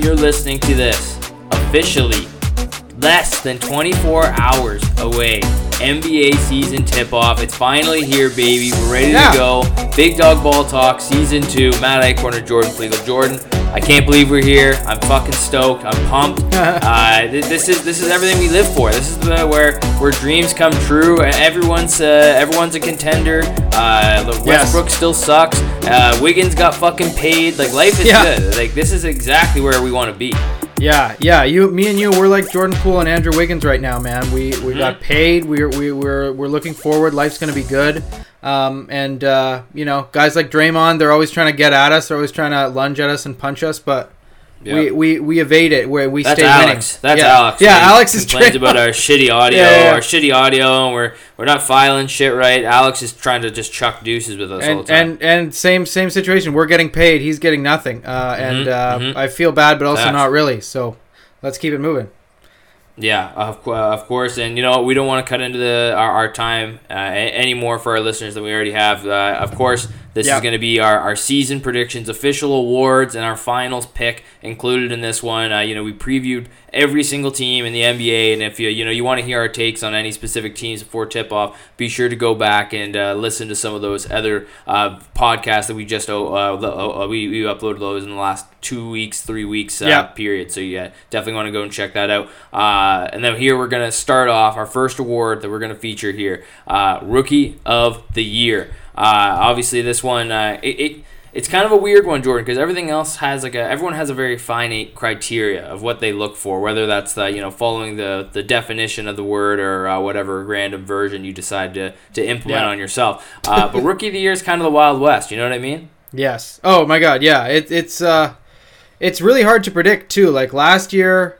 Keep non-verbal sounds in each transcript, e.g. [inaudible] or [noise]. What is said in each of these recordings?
time you're listening to this, officially less than 24 hours away. NBA season tip off. It's finally here, baby. We're ready Yeah. to go. Big Dog Ball Talk season two. Matt Eichhorn, Jordan Flegel. Jordan, I can't believe we're here. I'm fucking stoked. I'm pumped. [laughs] uh, th- this is this is everything we live for. This is the, where where dreams come true. Everyone's uh, everyone's a contender. Uh, the Yes. Westbrook still sucks. Uh, Wiggins got fucking paid. Like life is Yeah. good. Like this is exactly where we want to be. Yeah, yeah. You, me, and you, we're like Jordan Poole and Andrew Wiggins right now, man. We we got paid. We're we, we're we're looking forward. Life's gonna be good. Um, and uh, you know, guys like Draymond, they're always trying to get at us. They're always trying to lunge at us and punch us, but we, Yep. we we evade it. Where we That's stay Alex. winning. That's yeah. Alex. Yeah, man. Alex is complains Draymond. about our [laughs] shitty audio, Yeah, yeah, yeah. our shitty audio, and we're we're not filing shit right. Alex is trying to just chuck deuces with us all the and, time. and and same same situation. We're getting paid. He's getting nothing. Uh, and uh, mhm. I feel bad, but also Facts. not really. So let's keep it moving. Yeah, of, cou- of course, and you know we don't want to cut into the our, our time uh, any more for our listeners than we already have. Uh, of course, this Yeah. is going to be our, our season predictions, official awards, and our finals pick included in this one. Uh, you know, we previewed every single team in the NBA, and if you you know you want to hear our takes on any specific teams before tip off, be sure to go back and uh, listen to some of those other uh, podcasts that we just uh, uh, we, we uploaded those in the last two weeks, three weeks uh, Yeah. period. So yeah, definitely want to go and check that out. Uh, and then here we're gonna start off our first award that we're gonna feature here, uh, Rookie of the Year. Uh, obviously, this one uh, it, it it's kind of a weird one, Jordan, because everything else has like a everyone has a very finite criteria of what they look for, whether that's the you know following the the definition of the word or uh, whatever random version you decide to to implement Yeah. on yourself. Uh, but Rookie of the Year is kind of the Wild West. You know what I mean? Yes. Oh my God. Yeah. It, it's uh, it's really hard to predict too. Like last year,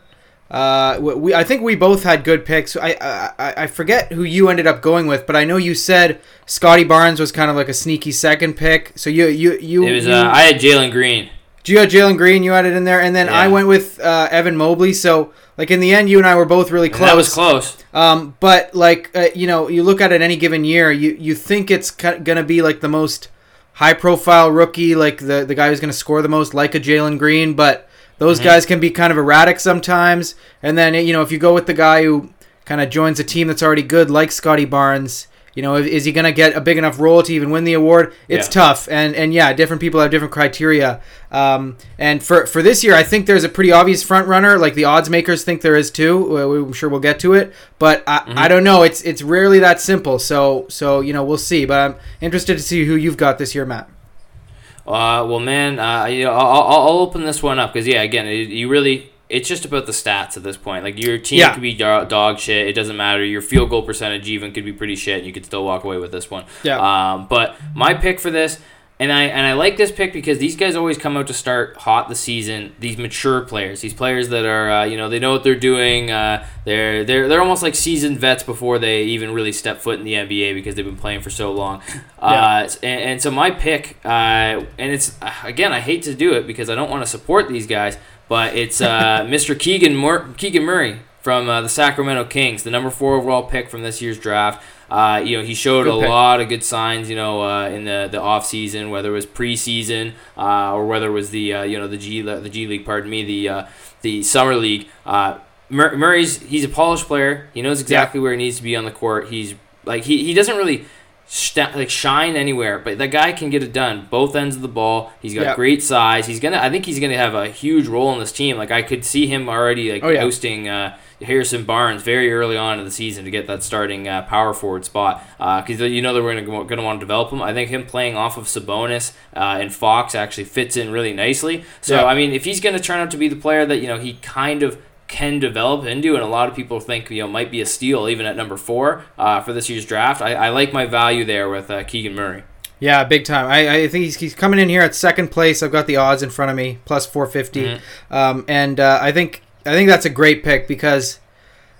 uh, we I think we both had good picks. I, I I- forget who you ended up going with, but I know you said Scottie Barnes was kind of like a sneaky second pick. So you you you It was you, uh, I had Jalen Green. you had Jalen Green. You had it in there, and then I went with uh, Evan Mobley. So like in the end, you and I were both really And close. that was close. Um, but like uh, you know, you look at it any given year, you you think it's gonna be like the most high profile rookie, like the the guy who's gonna score the most, like a Jalen Green. But those Mm-hmm. guys can be kind of erratic sometimes. And then you know, if you go with the guy who kind of joins a team that's already good, like Scottie Barnes. You know, is- he gonna get a big enough role to even win the award? It's Yeah. tough, and and yeah, different people have different criteria. Um, and for for this year, I think there's a pretty obvious front runner. Like the odds makers think there is too. I'm sure we'll get to it, but I, Mm-hmm. I don't know. It's it's rarely that simple. So so you know we'll see. But I'm interested to see who you've got this year, Matt. Uh, well, man, uh, you know, I'll, I'll open this one up because yeah, again, it, you really. It's just about the stats at this point. Like your team Yeah. could be dog, dog shit. It doesn't matter. Your field goal percentage even could be pretty shit. And you could still walk away with this one. Yeah. Um, but my pick for this, and I and I like this pick because these guys always come out to start hot the season. These mature players, these players that are uh, you know they know what they're doing. Uh, they're they're they're almost like seasoned vets before they even really step foot in the NBA because they've been playing for so long. Uh, and, and so my pick, uh, and it's uh, again I hate to do it because I don't want to support these guys, but it's uh, [laughs] Mr. Keegan Mur- Keegan Murray from uh, the Sacramento Kings, the number four overall pick from this year's draft. Uh, you know, he showed Good a pick. lot of good signs, you know, uh, in the the off season, whether it was preseason uh, or whether it was the uh, you know the G the G League, pardon me, the uh, the summer league. Uh, Mur- Murray's he's a polished player. He knows exactly where he needs to be on the court. He's like he, he doesn't really sta like shine anywhere, but that guy can get it done. Both ends of the ball. He's got Yeah. great size. He's gonna. I think he's gonna have a huge role in this team. Like I could see him already like Oh, yeah. hosting uh, Harrison Barnes very early on in the season to get that starting uh, power forward spot. Because you know that we're gonna gonna want to develop him. I think him playing off of Sabonis uh, and Fox actually fits in really nicely. So Yeah. I mean, if he's gonna turn out to be the player that you know he kind of can develop into, and a lot of people think you know might be a steal even at number four uh, for this year's draft. I, I like my value there with uh, Keegan Murray. Yeah, big time. I, I think he's, he's coming in here at second place. I've got the odds in front of me, plus 450. Mm-hmm. Um, and uh, I think I think that's a great pick because,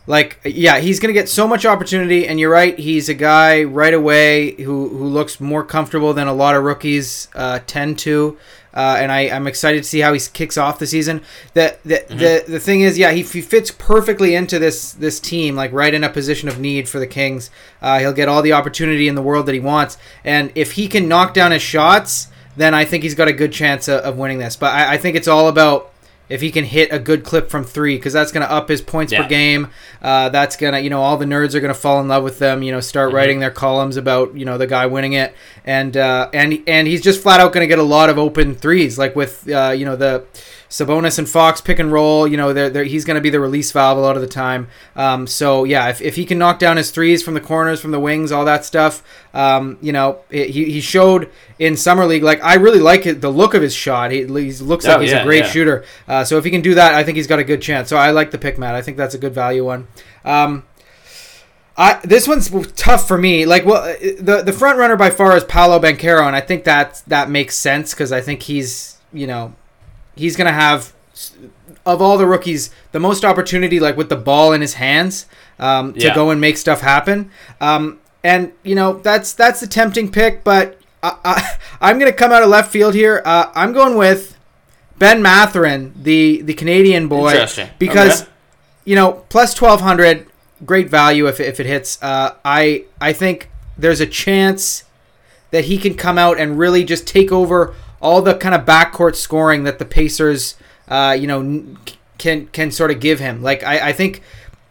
like, yeah, he's going to get so much opportunity. And you're right, he's a guy right away who, who looks more comfortable than a lot of rookies uh, tend to. Uh, and I, I'm excited to see how he kicks off the season. The the, the the thing is, yeah, he, he fits perfectly into this this team, like right in a position of need for the Kings. Uh, he'll get all the opportunity in the world that he wants, and if he can knock down his shots, then I think he's got a good chance of, of winning this. But I, I think it's all about if he can hit a good clip from three because that's going to up his points Yeah. per game. Uh, that's gonna you know all the nerds are going to fall in love with them. You know start Mm-hmm. writing their columns about you know the guy winning it and uh, and and he's just flat out going to get a lot of open threes like with uh, you know the. Sabonis and Fox pick and roll. You know, they're, they're, he's going to be the release valve a lot of the time. Um, so yeah, if, if he can knock down his threes from the corners, from the wings, all that stuff, um, you know, it, he, he showed in summer league. Like I really like it, the look of his shot. He, he looks like Oh, he's yeah, a great yeah. shooter. Uh, so if he can do that, I think he's got a good chance. So I like the pick, Matt. I think that's a good value one. Um, I this one's tough for me. Like, well, the the front runner by far is Paolo Banchero, and I think that that makes sense because I think he's you know he's gonna have of all the rookies the most opportunity like with the ball in his hands um, to Yeah. go and make stuff happen. Um, and you know that's that's the tempting pick, but I, I, [laughs] I'm gonna come out of left field here. Uh, I'm going with Ben Mathurin, the the Canadian boy, Interesting. because Okay. you know plus twelve hundred, great value if, if it hits. Uh, I I think there's a chance that he can come out and really just take over all the kind of backcourt scoring that the Pacers, uh, you know, can can sort of give him. Like I, I think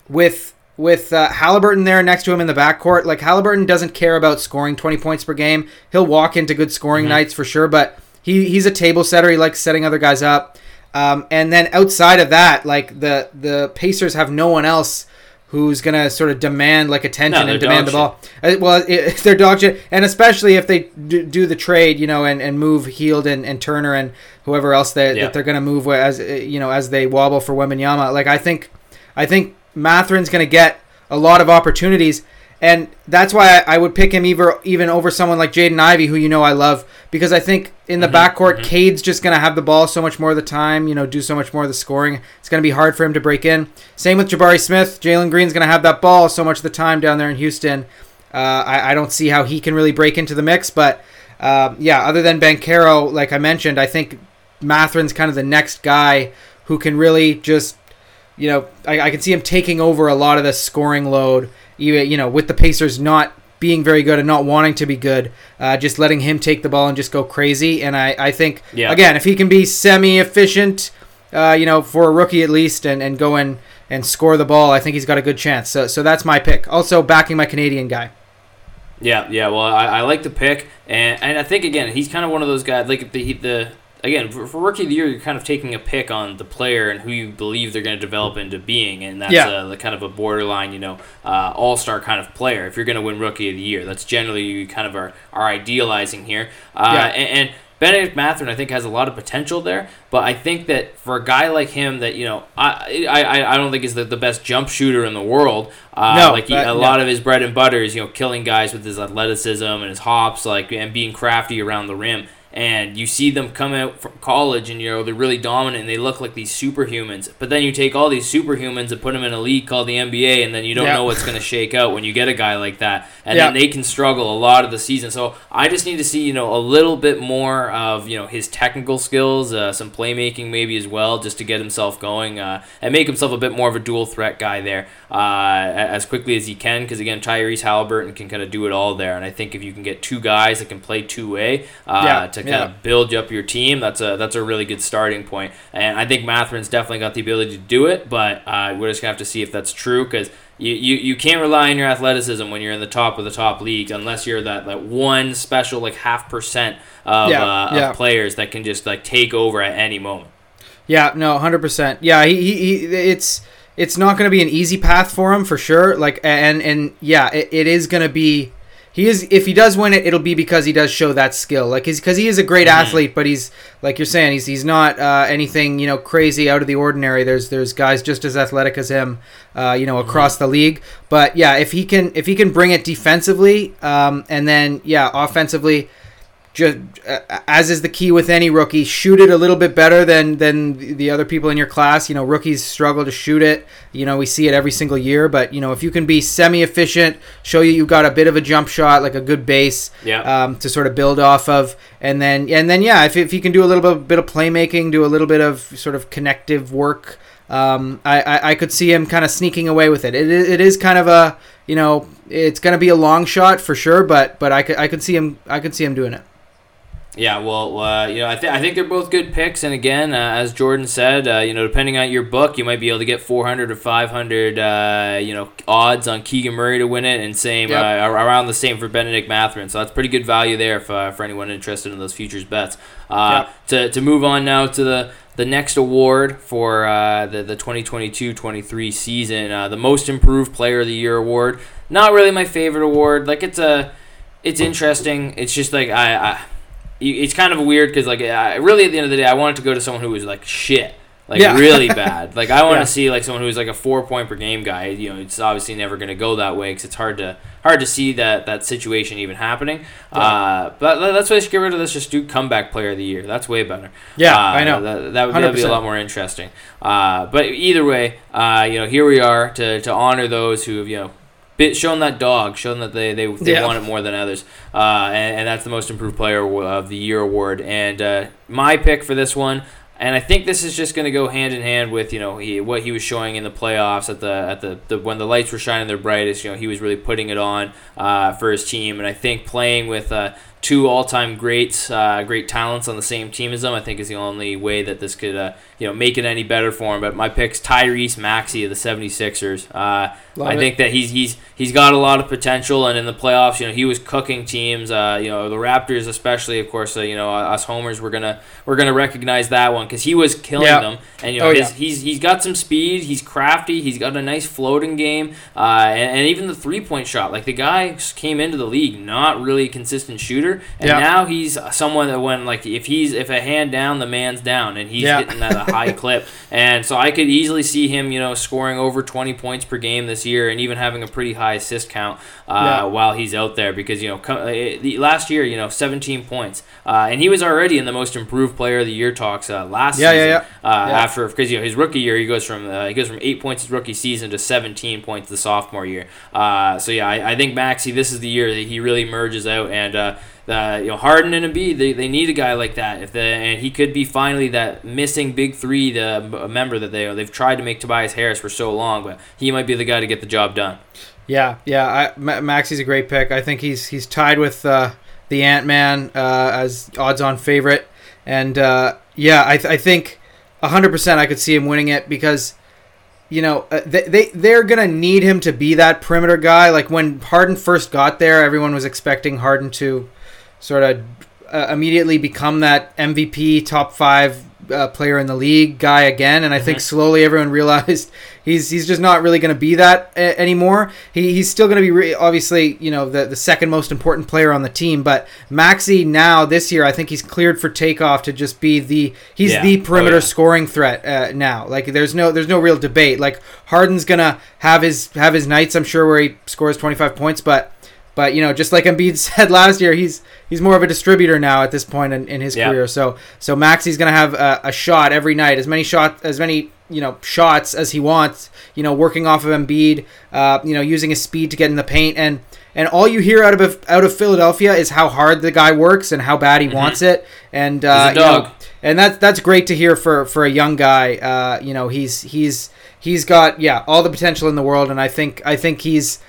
with with uh, Halliburton there next to him in the backcourt, like Halliburton doesn't care about scoring 20 points per game. He'll walk into good scoring nights for sure, but he he's a table setter. He likes setting other guys up. Um, and then outside of that, like the the Pacers have no one else who's gonna sort of demand like attention No, and demand the ball. Uh, well, it, [laughs] they're dog shit, and especially if they do, do the trade, you know, and, and move Hield and, and Turner and whoever else they, Yeah. that they're gonna move with as uh, you know as they wobble for Wembanyama. Like I think, I think Mathurin's gonna get a lot of opportunities, and that's why I, I would pick him even even over someone like Jaden Ivey, who you know I love, because I think in the backcourt, Cade's just gonna have the ball so much more of the time, you know, do so much more of the scoring. It's gonna be hard for him to break in. Same with Jabari Smith. Jalen Green's gonna have that ball so much of the time down there in Houston. Uh, I, I don't see how he can really break into the mix, but um, yeah, other than Banchero, like I mentioned, I think Mathurin's kind of the next guy who can really just you know, I, I can see him taking over a lot of the scoring load. You know, with the Pacers not being very good and not wanting to be good, uh, just letting him take the ball and just go crazy. And I, I think Yeah. again, if he can be semi-efficient, uh, you know, for a rookie at least, and and go in and score the ball, I think he's got a good chance. So so that's my pick. Also backing my Canadian guy. Yeah, yeah. Well, I, I like the pick, and and I think again he's kind of one of those guys like the the again for, for rookie of the year you're kind of taking a pick on the player and who you believe they're going to develop into being, and that's Yeah. the kind of a borderline you know uh, all star kind of player. If you're going to win rookie of the year, that's generally you kind of are are idealizing here. Uh, Yeah. and, and Benedict Mathurin, I think, has a lot of potential there, but I think that for a guy like him, that you know, I I, I don't think is the, the best jump shooter in the world. Uh, No, like he, that- a no. lot of his bread and butter is you know killing guys with his athleticism and his hops, like and being crafty around the rim. And you see them come out from college, and you know they're really dominant, and they look like these superhumans. But then you take all these superhumans and put them in a league called the NBA, and then you don't Yeah. know what's going to shake out when you get a guy like that, and Yeah. then they can struggle a lot of the season. So I just need to see you know a little bit more of you know his technical skills, uh, some playmaking maybe as well, just to get himself going uh, and make himself a bit more of a dual threat guy there uh, as quickly as he can. Because again, Tyrese Halliburton can kind of do it all there, and I think if you can get two guys that can play two way uh, Yeah, to kind yeah. of build up your team, that's a that's a really good starting point. And I think Mathurin's definitely got the ability to do it, but uh, we're just gonna have to see if that's true because. You, you, you can't rely on your athleticism when you're in the top of the top leagues unless you're that, that one special like half percent of, Yeah, uh, yeah. of players that can just like take over at any moment. Yeah, no, hundred percent. Yeah, he, he, he it's it's not going to be an easy path for him for sure. Like, and and yeah, it, it is going to be. He is if he does win it, it'll be because he does show that skill. Like, because he is a great athlete, but he's like you're saying, he's he's not uh, anything you know crazy out of the ordinary. There's there's guys just as athletic as him, uh, you know, across the league. But yeah, if he can if he can bring it defensively, um, and then yeah, offensively just uh, as is the key with any rookie, shoot it a little bit better than than the other people in your class. You know, rookies struggle to shoot it. You know, we see it every single year. But you know, if you can be semi-efficient, show you you've got a bit of a jump shot, like a good base, Yeah. um, to sort of build off of, and then and then yeah, if if you can do a little bit, bit of playmaking, do a little bit of sort of connective work. Um, I, I, I could see him kind of sneaking away with it. It, it is kind of a you know it's going to be a long shot for sure, but but I could I could see him I could see him doing it. Yeah, well, uh, you know, I, th- I think they're both good picks, and again, uh, as Jordan said, uh, you know, depending on your book, you might be able to get 400 or 500, uh, you know, odds on Keegan Murray to win it, and same Yep. uh, around the same for Benedict Mathurin. So that's pretty good value there for, for anyone interested in those futures bets. Uh, to, to move on now to the the next award for uh, the the 2022-23 season, uh, the Most Improved Player of the Year award. Not really my favorite award. Like it's a, it's interesting. It's just like I, I it's kind of weird because like I, really at the end of the day, I wanted to go to someone who was like shit. Like Yeah. really [laughs] bad. Like I want to Yeah. see like someone who's like a four point per game guy. You know, it's obviously never going to go that way because it's hard to hard to see that that situation even happening. Uh, but that's why I should get rid of this. Just do comeback player of the year. That's way better. Yeah, Uh, I know. That, that would that'd be a lot more interesting. Uh, but either way, uh, you know, here we are to, to honor those who have you know. Bit, shown that dog, shown that they, they, they Yeah. want it more than others, uh, and, and that's the most improved player of the year award. And uh, my pick for this one, and I think this is just going to go hand in hand with you know he, what he was showing in the playoffs at the at the, the when the lights were shining their brightest. You know he was really putting it on uh, for his team, and I think playing with uh, two all-time greats, uh, great talents on the same team as them, I think is the only way that this could uh, you know make it any better for him. But my pick's Tyrese Maxey of the 76ers. Uh, I it. think that he's he's he's got a lot of potential, and in the playoffs, you know, he was cooking teams. Uh, you know, the Raptors, especially, of course. Uh, you know, us homers, we're gonna we're gonna recognize that one because he was killing Yeah. them, and you know, Oh, his, yeah. he's he's got some speed. He's crafty. He's got a nice floating game, uh, and, and even the three point shot. Like the guy came into the league not really a consistent shooter, and Yeah. now he's someone that when like if he's if a hand down, the man's down, and he's Yeah. hitting at a high [laughs] clip. And so I could easily see him, you know, scoring over 20 points per game this year and even having a pretty high assist count uh, Yeah. while he's out there because, you know, uh, the, last year, you know, 17 points. Uh, and he was already in the most improved player of the year talks uh, last Yeah, yeah, season. yeah. Uh, Yeah. After because you know his rookie year, he goes from uh, he goes from eight points his rookie season to 17 points the sophomore year. Uh, so yeah, I, I think Maxey, this is the year that he really merges out and. Uh, you know Harden and Embiid, they, they need a guy like that. If the and he could be finally that missing big three, the member that they they've tried to make Tobias Harris for so long, but he might be the guy to get the job done. Yeah, yeah. I, Ma- Maxey's a great pick. I think he's he's tied with uh, the Ant Man uh, as odds-on favorite, and uh, yeah, I, th- I think hundred percent I could see him winning it because you know uh, they, they they're gonna need him to be that perimeter guy. Like when Harden first got there, everyone was expecting Harden to sort of uh, immediately become that MVP top five uh, player in the league guy again, and I think slowly everyone [laughs] realized he's he's just not really going to be that a- anymore. He, he's still going to be re- obviously you know the the second most important player on the team, but Maxey now this year I think he's cleared for takeoff to just be the he's Yeah. the Oh, perimeter yeah. scoring threat uh, now. Like there's no there's no real debate. Like Harden's gonna have his have his nights I'm sure where he scores 25 points, but. But you know, just like Embiid [laughs] said last year, he's he's more of a distributor now at this point in, in his Yeah. career. So so Maxey's gonna have a, a shot every night, as many shot as many you know shots as he wants. You know, working off of Embiid, uh, you know, using his speed to get in the paint, and and all you hear out of out of Philadelphia is how hard the guy works and how bad he wants it. And uh, Mm-hmm. You know, and that's that's great to hear for for a young guy. Uh, you know, he's he's he's got yeah all the potential in the world, and I think I think he's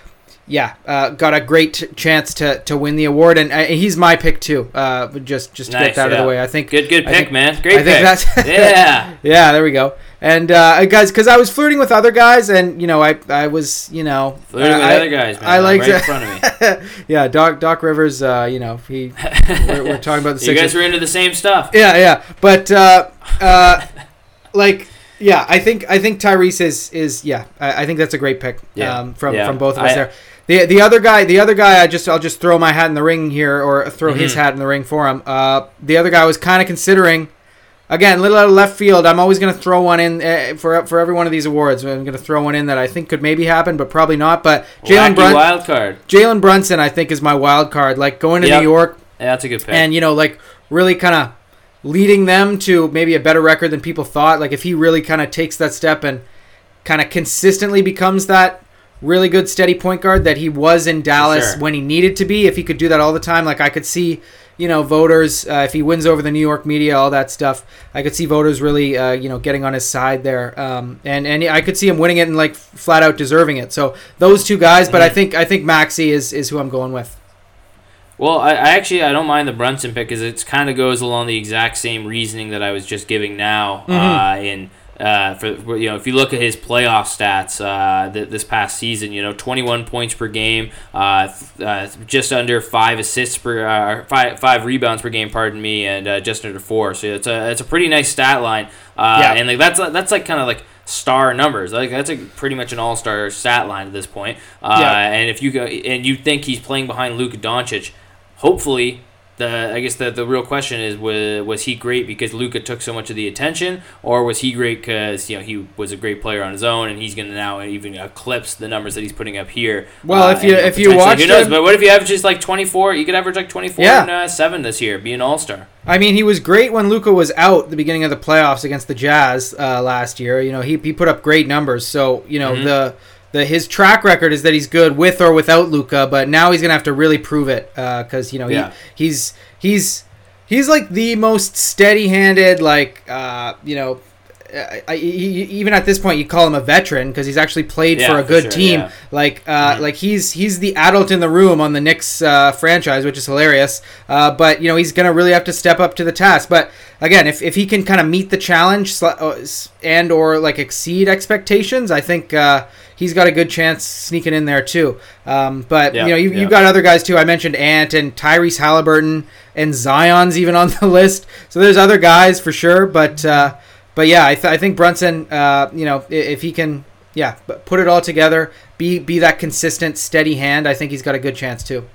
yeah uh, got a great chance to to win the award, and uh, he's my pick too. Uh, just just to Nice, get that out of the way, I think Good, good I pick, think- man. Great I think pick. that's- [laughs] yeah. yeah, there we go. And uh, guys, because I was flirting with other guys, and you know, I I was you know Flirting with I, other guys, man. I like right in front of me. [laughs] yeah, Doc Doc Rivers. Uh, you know, he we're, we're [laughs] talking about the you guys were into the same stuff. Yeah, yeah, but uh, uh, like, yeah, I think I think Tyrese is is yeah, I, I think that's a great pick. Yeah, um, from yeah. from both of us I- there. The the other guy, the other guy, I just I'll just throw my hat in the ring here, or throw his Mhm. hat in the ring for him. Uh, the other guy was kind of considering. Again, a little out of left field. I'm always going to throw one in uh, for for every one of these awards. I'm going to throw one in that I think could maybe happen, but probably not. But Jalen Brun- wild card. Jalen Brunson, I think, is my wild card. Like going to Yep. New York, Yeah, that's a good pick. and you know like really kind of leading them to maybe a better record than people thought like if he really kind of takes that step and kind of consistently becomes that really good steady point guard that he was in Dallas sure. when he needed to be if he could do that all the time like I could see you know voters uh, if he wins over the New York media all that stuff I could see voters really uh, you know getting on his side there um, and and I could see him winning it and like flat out deserving it so those two guys but I Mhm. think I think Maxey is is who I'm going with Well, I, I actually I don't mind the Brunson pick because it kind of goes along the exact same reasoning that I was just giving now. Mm-hmm. Uh, in uh, for you know, if you look at his playoff stats uh, th- this past season, you know, 21 points per game, uh, th- uh, just under five assists per uh, five five rebounds per game. Pardon me, and uh, just under four. So it's a it's a pretty nice stat line. Uh, Yeah. and like that's that's like kind of like star numbers. Like that's a pretty much an all star stat line at this point. Uh, Yeah. And if you go and you think he's playing behind Luka Doncic, hopefully. The, I guess the, the real question is was, was he great because Luka took so much of the attention or was he great because you know he was a great player on his own and he's going to now even eclipse the numbers that he's putting up here Well, Uh, if you- if you watched who knows him- but what if you averages like 24 you could average like 24 Yeah. and uh, 7 this year be an all-star I mean, he was great when Luka was out at the beginning of the playoffs against the Jazz uh, last year. You know, he, he put up great numbers. So you know Mhm. the the his track record is that he's good with or without Luka, but now he's gonna have to really prove it because you know he, Yeah. he's he's he's like the most steady-handed, like uh, you know. I, I, he- even at this point, you call him a veteran because he's actually played Yeah, for a for good sure, team. yeah. Like, uh, Mhm. like he's he's the adult in the room on the Knicks uh, franchise, which is hilarious. Uh, but you know he's gonna really have to step up to the task. But again, if, if he can kind of meet the challenge uh, and or like exceed expectations, I think uh, he's got a good chance sneaking in there too. Um, but Yeah, you know you, yeah. you've got other guys too. I mentioned Ant and Tyrese Halliburton and Zion's even on [laughs] the list. So there's other guys for sure. But uh, but yeah, I, th- I think Brunson, uh, you know, if he can, yeah, put it all together, be be that consistent, steady hand, I think he's got a good chance too.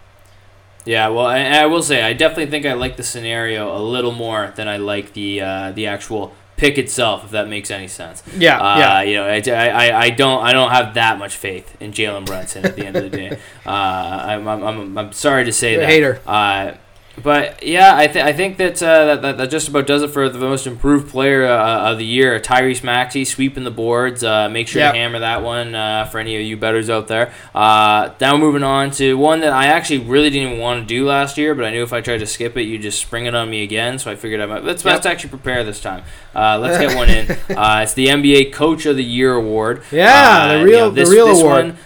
Yeah, well, I, I will say I definitely think I like the scenario a little more than I like the uh, the actual pick itself, if that makes any sense. Yeah, uh, yeah. You know, I, I, I don't I don't have that much faith in Jalen Brunson at the end of the day. [laughs] Uh, I'm, I'm, I'm, I'm sorry to say You're that. hater. Uh, but yeah, I, th- I think that, uh, that, that that just about does it for the most improved player uh, of the year. Tyrese Maxey sweeping the boards. Uh, make sure Yep. to hammer that one uh, for any of you betters out there. Uh, now moving on to one that I actually really didn't even want to do last year, but I knew if I tried to skip it, you'd just spring it on me again. So I figured I might. Let's, Yep. let's actually prepare this time. Uh, let's get one in. [laughs] Uh, it's the NBA Coach of the Year award. Yeah, Uh, the you real know, this- the real award. one-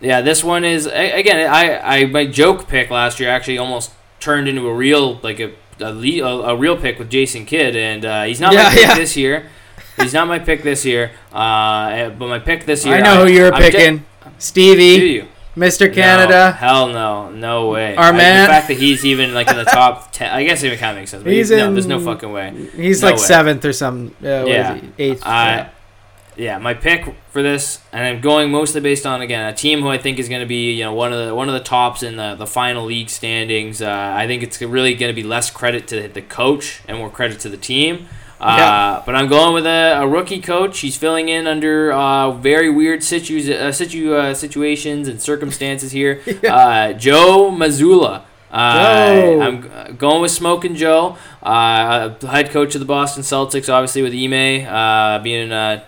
yeah, this one is again. I, I my joke pick last year actually almost turned into a real like a a, a, a real pick with Jason Kidd, and uh, he's not Yeah, my pick yeah. this year. He's not my pick this year. Uh, but my pick this year. I know who you're I'm de- picking, do Stevie? Mr. No, Canada. hell no, no way. Our I- man. The fact that he's even like in the top [laughs] ten, I guess it even kind of makes sense. But He's he's no, in- there's no fucking way. He's No like way. seventh or some. Uh, what is Yeah. eighth. Uh, yeah, my pick for this, and I'm going mostly based on again a team who I think is going to be you know one of the one of the tops in the, the final league standings. Uh, I think it's really going to be less credit to the coach and more credit to the team. Uh, Yeah. But I'm going with a, a rookie coach. He's filling in under uh, very weird situ- uh, situ- uh, situations and circumstances here. [laughs] uh, Joe Mazzulla. Uh. I'm going with Smoking Joe, uh, head coach of the Boston Celtics, obviously with Ime uh, being uh,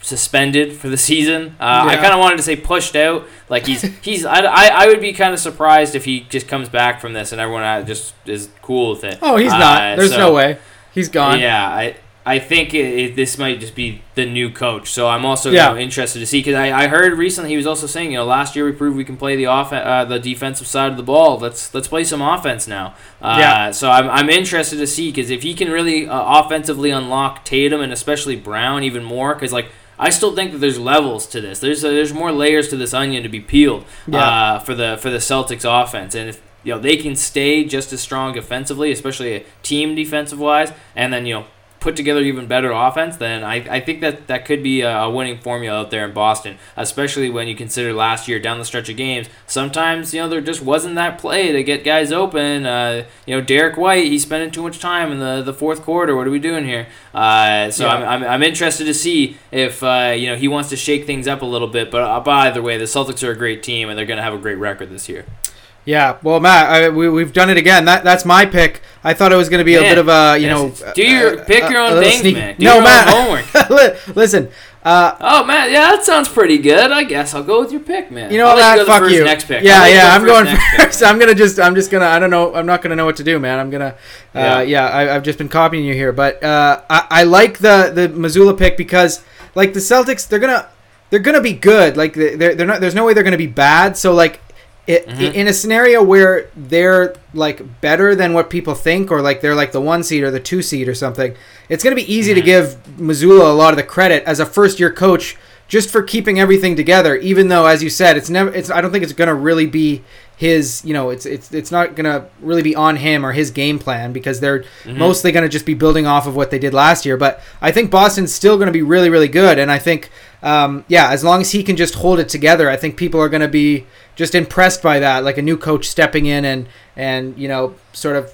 suspended for the season. Uh, I kind of wanted to say pushed out. Like he's [laughs] he's I, I, I would be kind of surprised if he just comes back from this and everyone just is cool with it. oh, he's Uh, not. There's so- no way. He's gone. yeah, I I think it, it, this might just be the new coach. So I'm also Yeah. you know, interested to see because I, I heard recently he was also saying you know last year we proved we can play the off uh, the defensive side of the ball. Let's let's play some offense now. Uh, Yeah. So I'm, I'm interested to see because if he can really uh, offensively unlock Tatum and especially Brown even more because like. I still think that there's levels to this. There's uh, there's more layers to this onion to be peeled Yeah. uh, for the for the Celtics offense, and if you know they can stay just as strong offensively, especially a team defensive wise, and then you know put together even better offense, then I, I think that that could be a, winning formula out there in Boston, especially when you consider last year down the stretch of games. Sometimes you know there just wasn't that play to get guys open. Uh, you know Derrick White, he's spending too much time in the, the fourth quarter. What are we doing here? Uh, so Yeah. I'm, I'm, I'm interested to see if uh, you know he wants to shake things up a little bit. But, uh, but either way, the Celtics are a great team and they're going to have a great record this year. Yeah, well, Matt, I, we, we've done it again. That that's my pick. I thought it was going to be a bit of a you know do your- uh, pick uh, your own things, sneak- man. Do no, your own Matt. homework. [laughs] Listen, uh, Oh man, yeah, that sounds pretty good. I guess I'll go with your pick, man. you know I'll what, Matt? the Fuck you. Next pick. Yeah, you yeah. I'm going [laughs] first. I'm gonna just. I'm just gonna. I don't know. I'm not gonna know what to do, man. I'm gonna. Uh, Yeah. yeah. I, I've just been copying you here, but uh, I, I like the the Mazzulla pick because like the Celtics, they're gonna they're gonna be good. Like they're they're not. There's no way they're gonna be bad. So like. It, mm-hmm. in a scenario where they're like better than what people think, or like they're like the one seed or the two seed or something, it's going to be easy to mm-hmm. give Mazzulla a lot of the credit as a first year coach just for keeping everything together. Even though, as you said, it's never. It's I don't think it's going to really be his. You know, it's it's it's not going to really be on him or his game plan because they're mostly going to just be building off of what they did last year. But I think Boston's still going to be really really good, and I think. Um, yeah, as long as he can just hold it together, I think people are going to be just impressed by that. Like a new coach stepping in and and you know sort of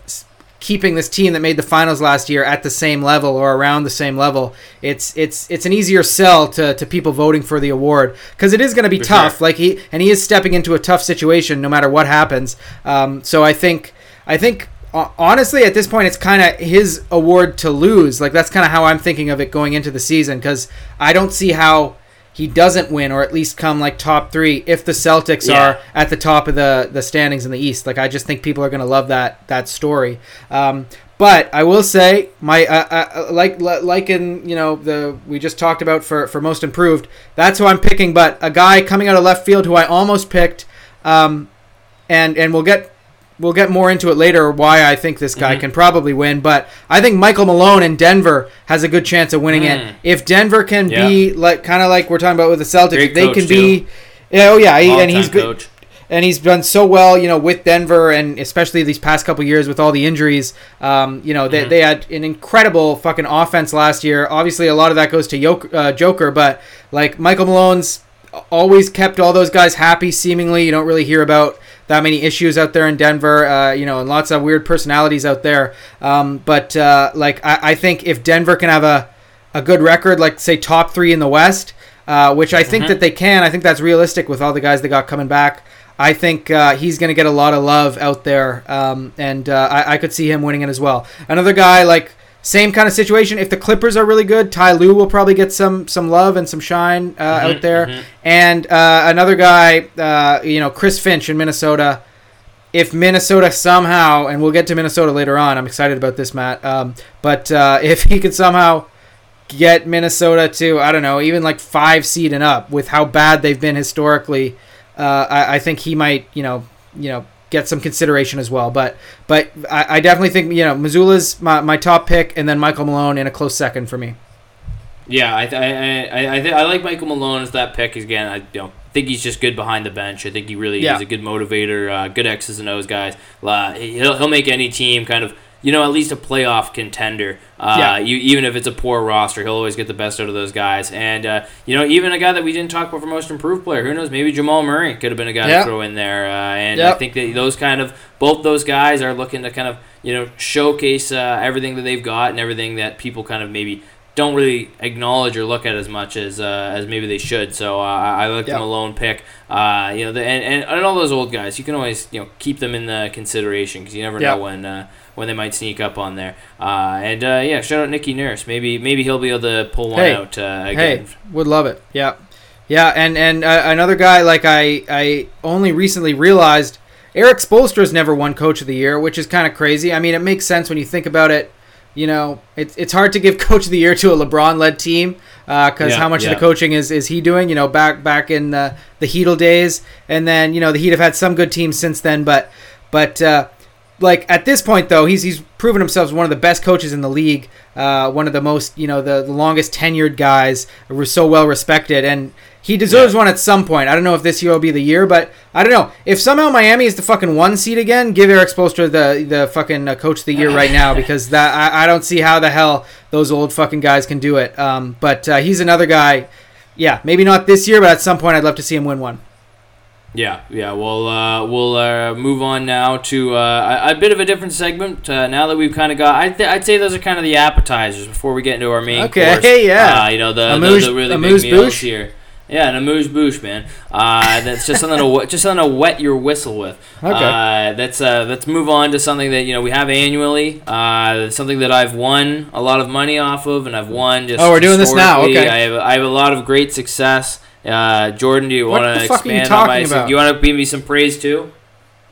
keeping this team that made the finals last year at the same level or around the same level. It's it's it's an easier sell to, to people voting for the award because it is going to be For tough. sure. Like he and he is stepping into a tough situation no matter what happens. Um, so I think I think. Honestly, at this point, it's kind of his award to lose. Like that's kind of how I'm thinking of it going into the season because I don't see how he doesn't win or at least come like top three if the Celtics Yeah. are at the top of the the standings in the East. Like I just think people are going to love that that story. Um, but I will say my uh, uh, like like in you know the we just talked about for for most improved. That's who I'm picking. But a guy coming out of left field who I almost picked, um, and and we'll get. We'll get more into it later why I think this guy Mhm. can probably win, but I think Michael Malone in Denver has a good chance of winning Mm. it. If Denver can Yeah. be like kind of like we're talking about with the Celtics, they can be yeah, oh yeah, he, and he's good coach. and he's done so well, you know, with Denver, and especially these past couple years with all the injuries. Um, you know, they, Mhm. they had an incredible fucking offense last year. Obviously, a lot of that goes to Yok- uh, Joker, but like Michael Malone's always kept all those guys happy. Seemingly, you don't really hear about that many issues out there in Denver. Uh, you know, and lots of weird personalities out there. Um, but uh, like, I, I think if Denver can have a a good record, like say top three in the West, uh, which I think Mhm. that they can. I think that's realistic with all the guys they got coming back. I think uh, he's going to get a lot of love out there, um, and uh, I, I could see him winning it as well. Another guy like same kind of situation. If the Clippers are really good, Ty Lue will probably get some some love and some shine uh, Mhm, out there. mhm. And uh, another guy, uh, you know, Chris Finch in Minnesota. If Minnesota somehow, and we'll get to Minnesota later on, I'm excited about this, Matt. Um, but uh, [laughs] if he could somehow get Minnesota to I don't know even like five seed and up with how bad they've been historically, uh, I, I think he might you know you know get some consideration as well. But but I, I definitely think you know Mazzulla's my, my top pick and then Michael Malone in a close second for me. Yeah, I th- I I I, th- I like Michael Malone as that pick again. I you know, think he's just good behind the bench. I think he really Yeah. is a good motivator, uh, good X's and O's guys. Uh, he'll he'll make any team kind of you know at least a playoff contender. Uh, Yeah. you, even if it's a poor roster, he'll always get the best out of those guys. And uh, you know even a guy that we didn't talk about for most improved player, who knows? Maybe Jamal Murray could have been a guy to throw in there. Uh, and I think that those kind of both those guys are looking to kind of you know showcase uh, everything that they've got and everything that people kind of maybe don't really acknowledge or look at as much as uh, as maybe they should. So uh, I like Yeah. the Malone pick. Uh, you know, the, and, and and all those old guys, you can always you know keep them in the consideration because you never Yeah. know when uh, when they might sneak up on there. Uh, and uh, yeah, shout out Nicky Nurse. Maybe maybe he'll be able to pull one Hey. out uh, Hey, would love it. Yeah, yeah, and and uh, another guy like I I only recently realized Erik Spoelstra's never won Coach of the Year, which is kind of crazy. I mean, it makes sense when you think about it. You know, it's it's hard to give [laughs] Coach of the Year to a LeBron-led team because Yeah, how much yeah. of the coaching is is he doing? You know, back back in the the Heatle days, and then you know the Heat have had some good teams since then, but but. Uh, like at this point though he's he's proven himself as one of the best coaches in the league uh, one of the most you know the, the longest tenured guys were so well respected and he deserves Yeah. one at some point. I don't know if this year will be the year but i don't know. If somehow miami is the fucking one seed again give eric Spoelstra the the fucking uh, coach of the year right now [laughs] because that I, I don't see how the hell those old fucking guys can do it. Um, but uh, he's another guy yeah maybe not this year but at some point i'd love to see him win one Yeah, yeah. We'll uh, we'll uh, move on now to uh, a, a bit of a different segment. Uh, now that we've kind of got, I'd, th- I'd say those are kind of the appetizers before we get into our main Okay, course. [laughs] yeah. Uh, you know the, the, the really amuse big meals here. Yeah, an amuse bouche, man. Uh, that's just something to just something to wet your whistle with. Okay. Uh, that's uh, let's move on to something that you know we have annually. Uh, something that I've won a lot of money off of, and I've won just. Oh, we're doing this now, okay. I have I have a lot of great success. Uh, Jordan, do you want to the fuck are you expand on my? about? Do you want to give me some praise too?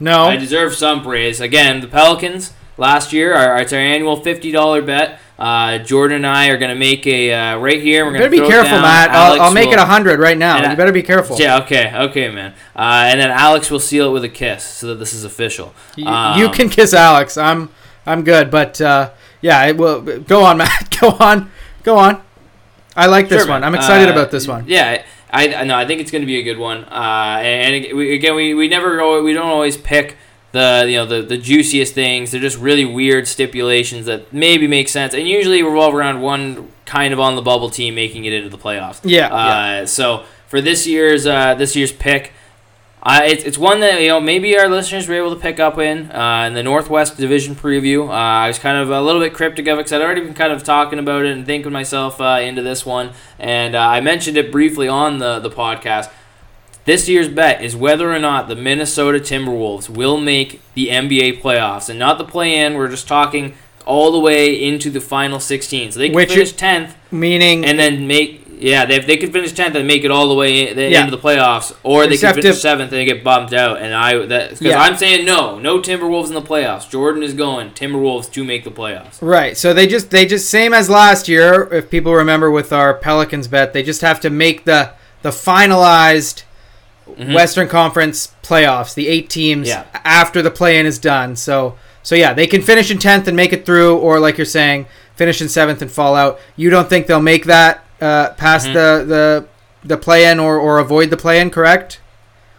no I deserve some praise. Again, the Pelicans last year, our, it's our annual fifty dollar bet. Uh, Jordan and I are gonna make a uh, right here. We're gonna better be careful. Matt. I'll, I'll make will- it a hundred right now. I- You better be careful. Yeah. Okay. Okay, man. Uh, and then Alex will seal it with a kiss, so that this is official. You, Um, you can kiss Alex. I'm I'm good, but uh, yeah, it will go on, [laughs] Matt. Go on, go on. I like this Sure, one. I'm excited Uh, about this one. Yeah, I, I no, I think it's going to be a good one. Uh, and again, we, we never go, we don't always pick the you know the, the juiciest things. They're just really weird stipulations that maybe make sense, and usually revolve around one kind of on the bubble team making it into the playoffs. Yeah, Uh, So for this year's uh, this year's pick. Uh, it's, it's one that you know maybe our listeners were able to pick up in uh, in the Northwest Division preview. Uh, I was kind of a little bit cryptic of it because I'd already been kind of talking about it and thinking myself uh, into this one, and uh, I mentioned it briefly on the the podcast. This year's bet is whether or not the Minnesota Timberwolves will make the NBA playoffs, and not the play-in. We're just talking all the way into the final 16. So they can Which finish 10th Meaning, and then make yeah they, they could finish 10th and make it all the way in, Yeah. into the playoffs or they Except could finish 7th and they get bumped out and i that because Yeah. i'm saying no no timberwolves in the playoffs jordan is going timberwolves to make the playoffs right? So they just they just same as last year. If people remember with our Pelicans bet, they just have to make the the finalized Mhm. Western Conference playoffs, the eight teams Yeah. after the play-in is done. So so yeah, they can finish in tenth and make it through, or like you're saying, finish in seventh and fall out. You don't think they'll make that uh, past Mhm. the the the play-in or or avoid the play-in, correct?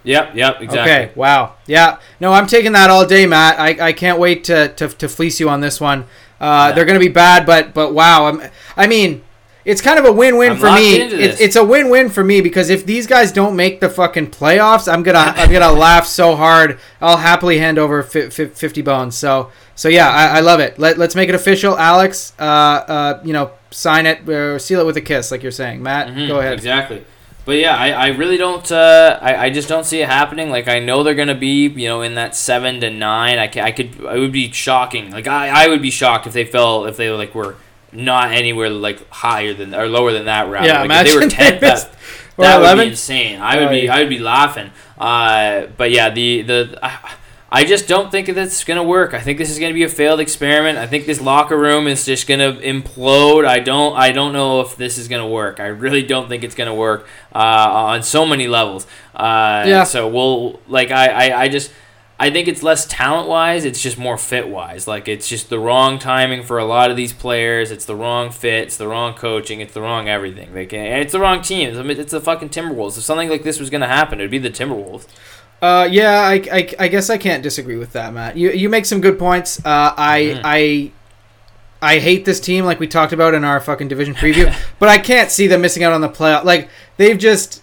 yep yep exactly Okay. Wow. Yeah. No, I'm taking that all day, Matt. I, I can't wait to, to, to fleece you on this one. Uh, Yeah. They're going to be bad, but but wow. I'm, I mean, it's kind of a win-win I'm for me. It's, it's a win-win for me because if these guys don't make the fucking playoffs, I'm gonna [laughs] I'm gonna laugh so hard. I'll happily hand over fi- fi- 50 bones. So so yeah, I, I love it. Let, let's make it official, Alex. Uh, uh, you know, sign it or seal it with a kiss, like you're saying, Matt. Mhm, Go ahead. Exactly. But yeah, I, I really don't. Uh, I, I just don't see it happening. Like I know they're gonna be, you know, in that seven to nine. I, I could. It would be shocking. Like I, I would be shocked if they fell. If they like were not anywhere like higher than or lower than that round. Yeah, like, if they were imagine tenth. That, that would be insane. I would Oh, be. yeah. I would be laughing. Uh, but yeah, the the. I, I just don't think that's gonna work. I think this is gonna be a failed experiment. I think this locker room is just gonna implode. I don't. I don't know if this is gonna work. I really don't think it's gonna work uh, on so many levels. Uh, Yeah. So we'll like. I. I, I just. I think it's less talent wise. It's just more fit wise. Like it's just the wrong timing for a lot of these players. It's the wrong fit. It's the wrong coaching. It's the wrong everything. Like and it's the wrong team. I mean, it's the fucking Timberwolves. If something like this was gonna happen, it'd be the Timberwolves. Uh, yeah, I, I, I guess I can't disagree with that, Matt. You you make some good points. Uh, I Mhm. I I hate this team, like we talked about in our fucking division preview, [laughs] but I can't see them missing out on the playoff. Like they've just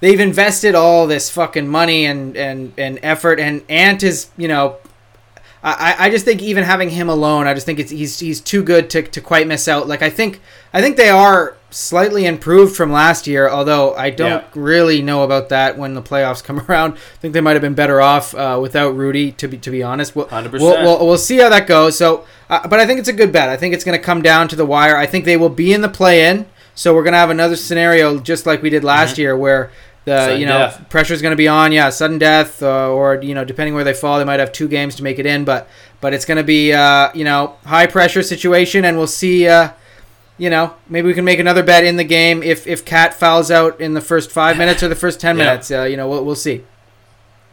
they've invested all this fucking money and and and effort, and Ant is you know. I, I just think even having him alone, I just think it's he's he's too good to, to quite miss out. Like I think I think they are slightly improved from last year, although I don't Yeah. really know about that when the playoffs [laughs] come around. I think they might have been better off uh, without Rudy. To be to be honest, we'll, 100%. We'll, we'll, we'll see how that goes. So, uh, but I think it's a good bet. I think it's going to come down to the wire. I think they will be in the play-in. So we're going to have another scenario just like we did last Mhm. year, where the Sudden you know pressure is going to be on. Yeah, sudden death, uh, or you know depending where they fall, they might have two games to make it in. But but it's going to be uh, you know high pressure situation, and we'll see. Uh, you know, maybe we can make another bet in the game if if KAT fouls out in the first five minutes or the first ten [laughs] Yeah. minutes. Uh, you know, we'll, we'll see.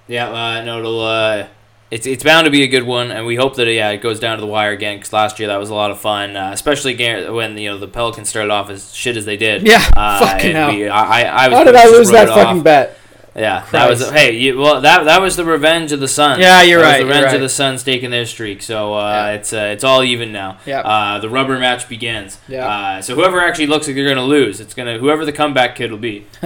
Yeah, uh, no, it'll. Uh, it's it's bound to be a good one, and we hope that yeah it goes down to the wire again. Because last year that was a lot of fun, uh, especially when you know the Pelicans started off as shit as they did. Yeah, uh, [laughs] fucking hell. we- I, I, I was How did I lose that fucking off. bet? Yeah, that was hey. You, well, that that was the revenge of the Suns. Yeah, you're That was right, The revenge right. of the Suns taking their streak. So uh, Yeah. it's uh, it's all even now. Yeah. Uh, the rubber match begins. Yeah. Uh, so whoever actually looks like they're gonna lose, it's gonna whoever the comeback kid will be. [laughs]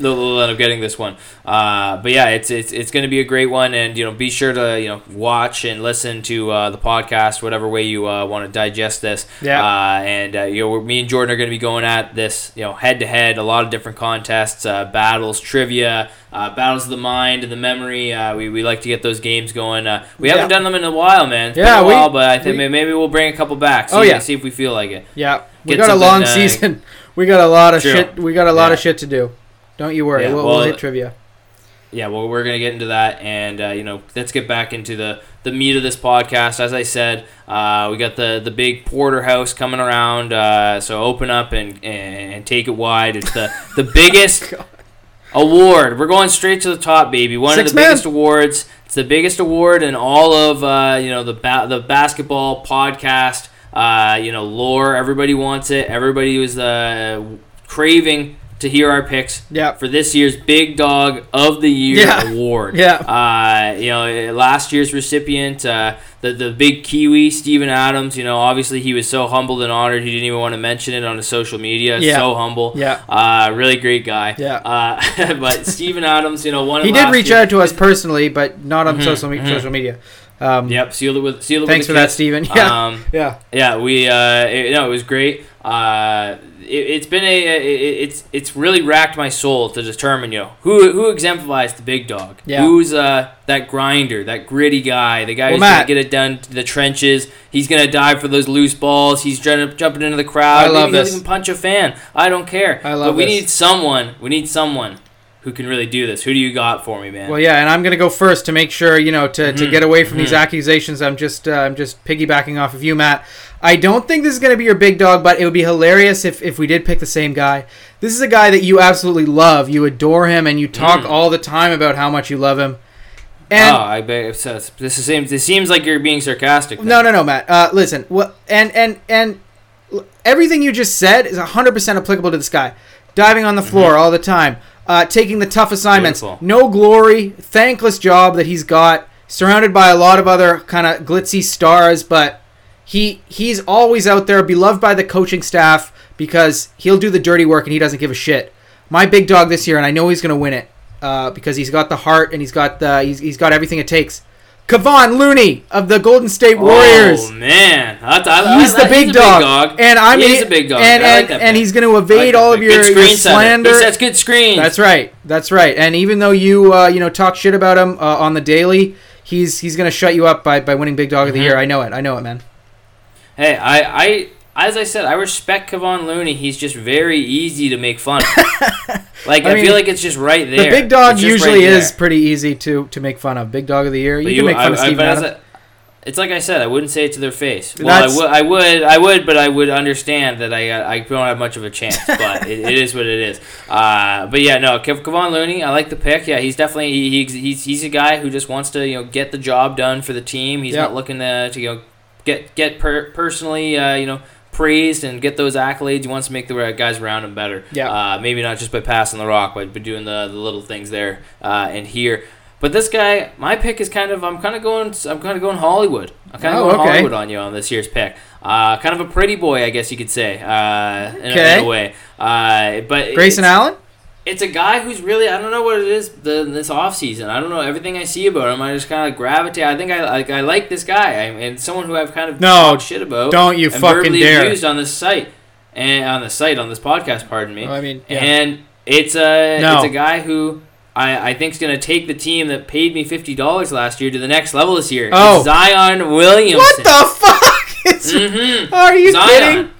They'll, end up getting this one. Uh, but yeah, it's it's it's gonna be a great one, and you know be sure to you know watch and listen to uh, the podcast, whatever way you uh, want to digest this. Yeah. Uh, and uh, you know me and Jordan are gonna be going at this you know head to head, a lot of different contests, uh, battles, trivia. Uh, battles of the mind and the memory. Uh, we, we like to get those games going. Uh, we haven't done them in a while, man. It's Yeah, a we- while, but I think we- maybe we'll bring a couple back. See, Oh, yeah. see if we feel like it. Yeah, we Get got a long season. [laughs] We got a lot of True. shit. We got a lot of shit to do. Don't you worry. Yeah, we'll, well, we'll hit trivia. yeah, well, we're gonna get into that, and uh, you know, let's get back into the the meat of this podcast. As I said, uh, we got the the big porterhouse coming around, uh, so open up and, and take it wide. It's the [laughs] the biggest award. We're going straight to the top, baby. One Six of the men. biggest awards. It's the biggest award in all of uh, you know the ba- the basketball podcast. Uh, you know, lore. Everybody wants it. Everybody was uh, craving to hear our picks Yeah. for this year's Big Dog of the Year Yeah. [laughs] award. Yeah. Uh, you know, last year's recipient, uh, the the big Kiwi, Steven Adams. You know, obviously he was so humbled and honored. He didn't even want to mention it on his social media. Yeah. So humble. Yeah. Uh, really great guy. Yeah. Uh, [laughs] but Steven Adams, you know, one. He did reach out to us [laughs] personally, but not on Mhm, social, mhm. social media. Um, Yep. Sealed it with sealed it Thanks with for a that, kiss. Steven. Yeah. Um, yeah. yeah, we uh, it, no, it was great. Uh, it, it's been a it, it's it's really racked my soul to determine you know who who exemplifies the big dog. Yeah. Who's uh that grinder, that gritty guy, the guy Well, who's Matt- gonna get it done to the trenches. He's gonna dive for those loose balls. He's trying jumping into the crowd. I love Maybe he'll even punch a fan. I don't care. I love But we this. need someone. We need someone who can really do this. Who do you got for me, man? Well, yeah, and I'm gonna go first to make sure you know to, to Mhm, get away from these mhm. accusations. I'm just uh, I'm just piggybacking off of you, Matt. I don't think this is gonna be your big dog, but it would be hilarious if if we did pick the same guy. This is a guy that you absolutely love, you adore him, and you talk Mm. all the time about how much you love him. And oh, I bet it's, uh, this is seems this seems like you're being sarcastic. No, no, no, Matt. Uh, listen, what and and and everything you just said is 100% applicable to this guy. Diving on the floor all the time, uh, taking the tough assignments, Beautiful. no glory, thankless job that he's got, surrounded by a lot of other kind of glitzy stars, but he he's always out there, beloved by the coaching staff because he'll do the dirty work and he doesn't give a shit. My big dog this year, and I know he's going to win it uh, because he's got the heart and he's got the he's, he's got everything it takes. Kevon Looney of the Golden State Warriors. Oh man, That's- I- He's I- the big a dog. and I'm He a big dog. and I like and, and he's going to I like evade all of your, your slander. He sets good screens. That's right. That's right. And even though you uh, you know talk shit about him uh, on the daily, he's he's going to shut you up by, by winning Big Dog of the Mhm. Year. I know it. I know it, man. Hey, I, I, as I said, I respect Kevon Looney. He's just very easy to make fun. of. [laughs] like I I, mean, feel like it's just right there. The Big Dog usually right is pretty easy to to make fun of. Big Dog of the Year. You But can make fun I, of Steven Adams. a- it's like I said, I wouldn't say it to their face. Well, I would, I would, I would, but I would understand that I, I don't have much of a chance. But [laughs] it, it is what it is. Uh, but yeah, no, Kev, Kevon Looney, I like the pick. Yeah, he's definitely he, he, he's he's a guy who just wants to you know get the job done for the team. He's Yeah. not looking to, to you know get get per, personally uh, you know praised and get those accolades. He wants to make the guys around him better. Yeah. Uh, maybe not just by passing the rock, but by doing the, the little things there uh, and here. But this guy, my pick is kind of I'm kind of going I'm kind of going Hollywood. I'm kind of Oh, going okay. Hollywood on you on this year's pick. Uh, kind of a pretty boy, I guess you could say, uh, in, a, in Okay. a way. Uh, but Grayson Allen. It's a guy who's really I don't know what it is the this offseason. I don't know everything I see about him. I just kind of gravitate. I think I like I like this guy I, and someone who I've kind of No, talked shit about. don't you and fucking dare. abused on this site and on the site on this podcast. Pardon me. Oh, I mean, yeah. And it's a No. it's a guy who I, I think is going to take the team that paid me fifty dollars last year to the next level this year. Oh. It's Zion Williamson. What the fuck? It's- Mhm. Are you Zion. kidding?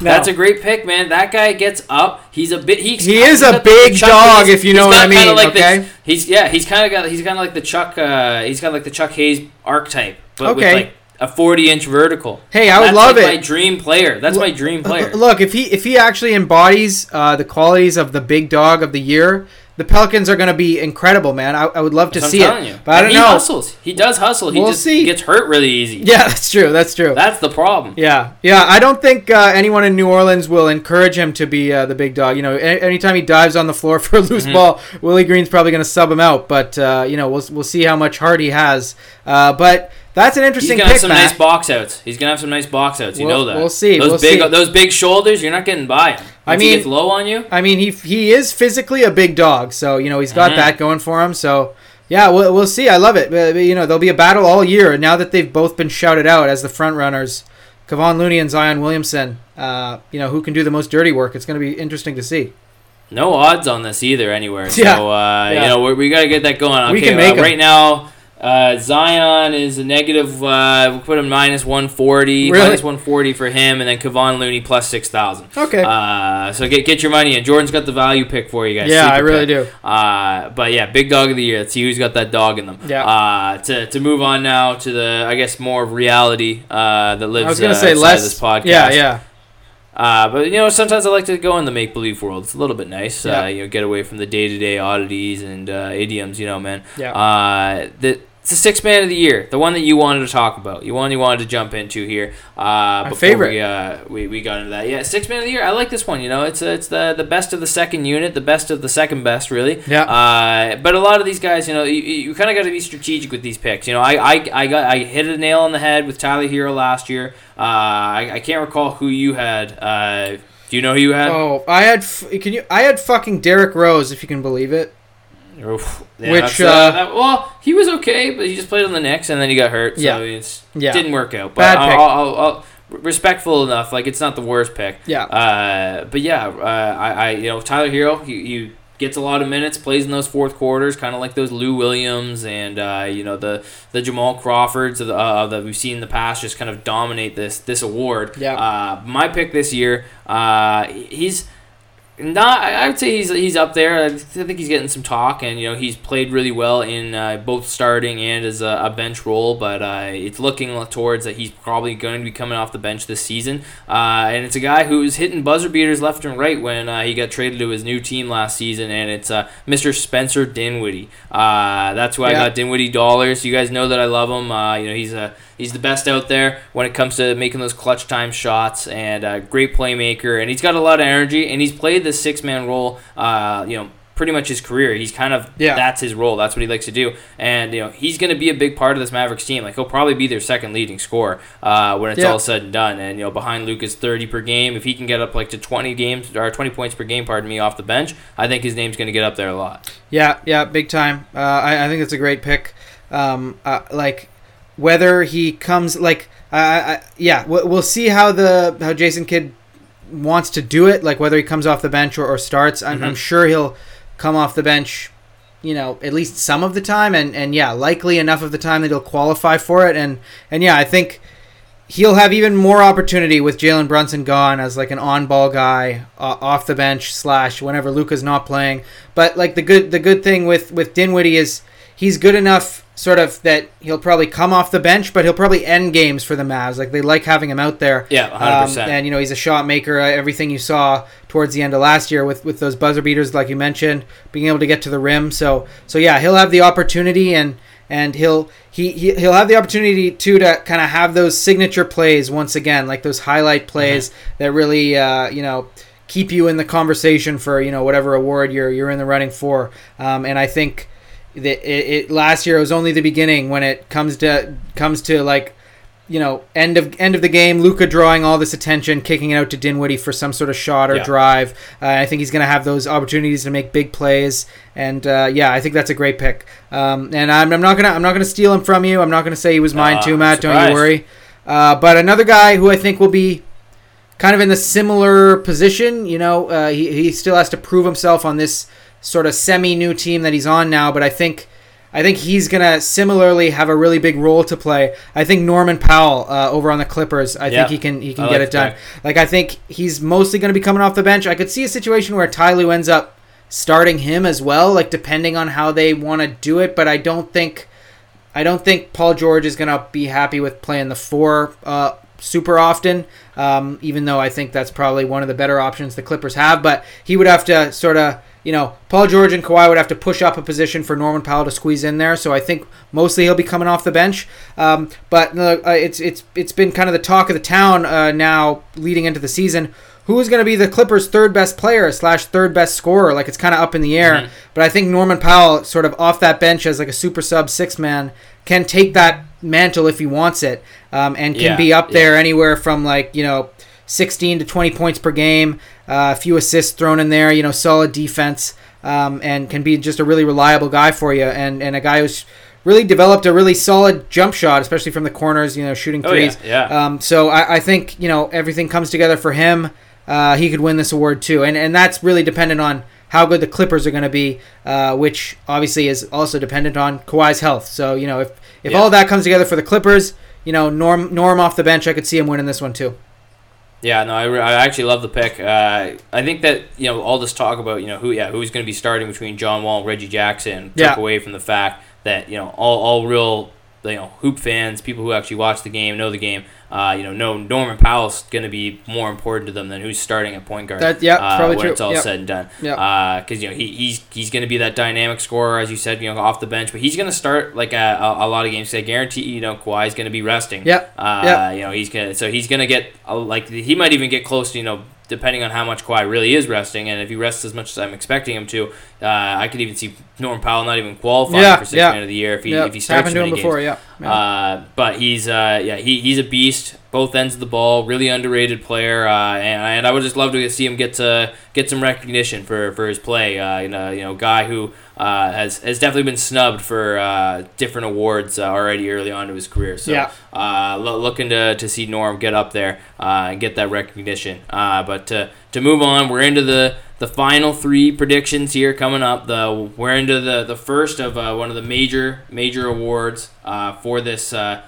No. That's a great pick, man. That guy gets up. He's a bit. He's, He is a big dog, if you know what I mean, Like okay? The, he's yeah. He's kind of got. He's kind of like the Chuck. Uh, he's got like the Chuck Hayes archetype, but Okay. with like a forty-inch vertical. Hey, I would That's love like it. My dream player. That's my dream player. Look, if he if he actually embodies uh, the qualities of the big dog of the year, the Pelicans are going to be incredible, man. I, I would love to see it, you. but I don't he know. hustles. He does hustle. He We'll just see. gets hurt really easy. Yeah, [laughs] that's true. That's true. That's the problem. Yeah, yeah. I don't think uh, anyone in New Orleans will encourage him to be uh, the big dog. You know, a- anytime he dives on the floor [laughs] for a loose Mhm. ball, Willie Green's probably going to sub him out. But uh, you know, we'll we'll see how much heart he has. Uh, but that's an interesting. He's gonna have some nice box outs. He's gonna have some nice box outs. You We'll- know that. we'll see, Those we'll big, see. those big shoulders. You're not getting by him. I Once he mean- gets low on you. I mean, he he is physically a big dog, so you know he's got Mhm. that going for him. So yeah, we'll, we'll see. I love it. But, you know, there'll be a battle all year. Now that they've both been shouted out as the front runners, Kevon Looney and Zion Williamson. Uh, you know who can do the most dirty work. It's going to be interesting to see. No odds on this either anywhere. [laughs] So Yeah. uh, Yeah. you know we, we got to get that going. Okay, We can uh, make 'em. right now Uh, Zion is a negative. Uh, we'll put him minus one forty. Really? Minus one forty for him, and then Kevon Looney plus six thousand. Okay. Uh, so get get your money in. Jordan's got the value pick for you guys. yeah, I really pick. do. Uh, but yeah, big dog of the year. Let's see who's got that dog in them. Yeah. Uh, to, to move on now to the I guess more reality uh, that lives. I was gonna uh, say less. this podcast. Yeah, yeah. Uh, but you know, sometimes I like to go in the make believe world. It's a little bit nice. Yeah. Uh, you know, get away from the day to day oddities and uh, idioms. You know, man. Yeah. Uh, the it's the six man of the year, the one that you wanted to talk about, you one you wanted to jump into here. Uh, before favorite. We, uh, we we got into that. Yeah, six man of the year. I like this one. You know, it's it's the the best of the second unit, the best of the second best, really. Yeah. Uh, but a lot of these guys, you know, you, you kind of got to be strategic with these picks. You know, I, I, I got I hit a nail on the head with Tyler Herro last year. Uh, I, I can't recall who you had. Uh, do you know who you had? Oh, I had f- can you? I had fucking Derrick Rose, if you can believe it. Oof. Which, that's, uh, that- well, he was okay, but he just played on the Knicks and then he got hurt. So Yeah. it's Yeah. didn't work out. But Bad I'll, pick. I'll, I'll, I'll- respectful enough. Like it's not the worst pick. Yeah. Uh, but yeah, uh, I, I you know Tyler Herro, he, he gets a lot of minutes, plays in those fourth quarters, kind of like those Lou Williams and uh, you know the the Jamal Crawfords of the, uh, that we've seen in the past just kind of dominate this this award. Yeah. Uh, my pick this year, uh, he's. Not, I would say he's he's up there. I think he's getting some talk, and you know he's played really well in uh, both starting and as a, a bench role. But uh, it's looking towards that he's probably going to be coming off the bench this season. Uh, and it's a guy who's hitting buzzer beaters left and right when uh, he got traded to his new team last season, and it's uh, Mr. Spencer Dinwiddie. Uh, that's why Yeah. I got Dinwiddie dollars. You guys know that I love him. Uh, you know he's a he's the best out there when it comes to making those clutch time shots and uh, great playmaker and he's got a lot of energy and he's played the six man role uh, you know pretty much his career he's kind of Yeah. that's his role that's what he likes to do and you know he's going to be a big part of this Mavericks team like he'll probably be their second leading scorer uh, when it's Yeah. all said and done and you know behind Luka's 30 per game if he can get up like to 20 games or 20 points per game pardon me off the bench I think his name's going to get up there a lot Yeah, yeah, big time. Uh, I, I think it's a great pick. Um, uh, like whether he comes like I, I yeah, we'll, we'll see how the how Jason Kidd wants to do it. Like whether he comes off the bench or, or starts. I'm, I'm Mhm. sure he'll come off the bench. You know, at least some of the time, and and yeah, likely enough of the time that he'll qualify for it. And and yeah, I think he'll have even more opportunity with Jalen Brunson gone as like an on-ball guy uh, off the bench slash whenever Luka's not playing. But like the good the good thing with with Dinwiddie is he's good enough sort of that he'll probably come off the bench, but he'll probably end games for the Mavs. Like they like having him out there. yeah 100% Um, and you know he's a shot maker. Uh, everything you saw towards the end of last year with with those buzzer beaters, like you mentioned, being able to get to the rim. So so yeah, he'll have the opportunity and and he'll he, he he'll have the opportunity too to kind of have those signature plays once again, like those highlight plays that really uh, you know keep you in the conversation for you know whatever award you're you're in the running for. Um, and I think it, it last year it was only the beginning when it comes to comes to like you know end of end of the game Luka drawing all this attention kicking it out to Dinwiddie for some sort of shot or Yeah. drive uh, I think he's going to have those opportunities to make big plays and uh, yeah I think that's a great pick um, and I'm, I'm not gonna I'm not gonna steal him from you I'm not gonna say he was mine Uh, too Matt don't you worry uh, but another guy who I think will be kind of in the similar position. You know, uh, he he still has to prove himself on this sort of semi new team that he's on now. But I think I think he's gonna similarly have a really big role to play. I think Norman Powell uh, over on the Clippers. I Yeah, think he can he can I get like it done. that. Like I think he's mostly gonna be coming off the bench. I could see a situation where Ty Lue ends up starting him as well, like depending on how they want to do it. But I don't think. I don't think Paul George is going to be happy with playing the four uh, super often, um, even though I think that's probably one of the better options the Clippers have. But he would have to sort of, you know, Paul George and Kawhi would have to push up a position for Norman Powell to squeeze in there. So I think mostly he'll be coming off the bench. Um, but uh, it's it's it's been kind of the talk of the town uh, now leading into the season. Who's going to be the Clippers' third best player slash third best scorer? Like it's kind of up in the air. Mhm. But I think Norman Powell, sort of off that bench as like a super sub six man, can take that mantle if he wants it, um, and can Yeah, be up yeah. there anywhere from like you know, sixteen to twenty points per game, uh, a few assists thrown in there, you know, solid defense, um, and can be just a really reliable guy for you, and and a guy who's really developed a really solid jump shot, especially from the corners, you know, shooting Oh, yeah, threes. yeah. Um, so I, I think you know everything comes together for him. Uh, he could win this award too, and and that's really dependent on how good the Clippers are going to be, uh, which obviously is also dependent on Kawhi's health. So you know if if Yeah. all that comes together for the Clippers, you know Norm Norm off the bench, I could see him winning this one too. Yeah, no, I, I actually love the pick. Uh, I think that you know all this talk about you know who yeah who's going to be starting between John Wall and Reggie Jackson took Yeah. away from the fact that you know all, all real you know hoop fans, people who actually watch the game, know the game. Uh, you know, know Norman Powell's going to be more important to them than who's starting at point guard. That- yeah, uh, probably when true. it's all Yep. said and done. Yeah. because you know he, he's he's going to be that dynamic scorer as you said, you know, off the bench, but he's going to start like a, a, a lot of games. I guarantee you know Kawhi's going to be resting. Yeah, Uh, Yep. You know, he's gonna so he's gonna get uh, like he might even get close to you know depending on how much Kawhi really is resting, and if he rests as much as I'm expecting him to, uh, I could even see Norman Powell not even qualifying Yeah, for six yeah. man of the year if he yeah, if he starts happened to him before. games. Yeah. yeah. Uh, but he's uh, yeah he, he's a beast both ends of the ball really underrated player uh, and, and I would just love to see him get to get some recognition for, for his play uh, you know you know guy who uh, has has definitely been snubbed for uh, different awards uh, already early on to his career so Yeah. uh, lo- looking to, to see Norm get up there uh, and get that recognition uh, but to, to move on we're into the the final three predictions here coming up. The we're into the the first of uh, one of the major major awards uh, for this, uh,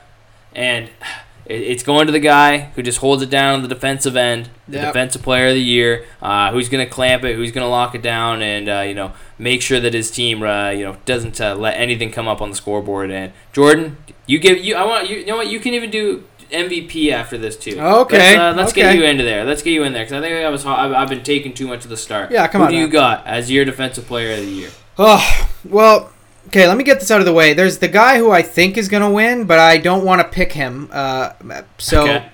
and [sighs] it, it's going to the guy who just holds it down on the defensive end, the Yep. defensive player of the year, uh, who's going to clamp it, who's going to lock it down, and uh, you know make sure that his team uh, you know doesn't uh, let anything come up on the scoreboard. And Jordan, you give you I want you, you know what you can even do. MVP after this too. Okay, Let's, uh, let's get you into there. Let's get you in there because I think I was I've, I've been taking too much of the start. Yeah, come Who on do you got as your defensive player of the year? Oh, well, okay, let me get this out of the way. There's the guy who I think is going to win, but I don't want to pick him. Uh, so, Okay.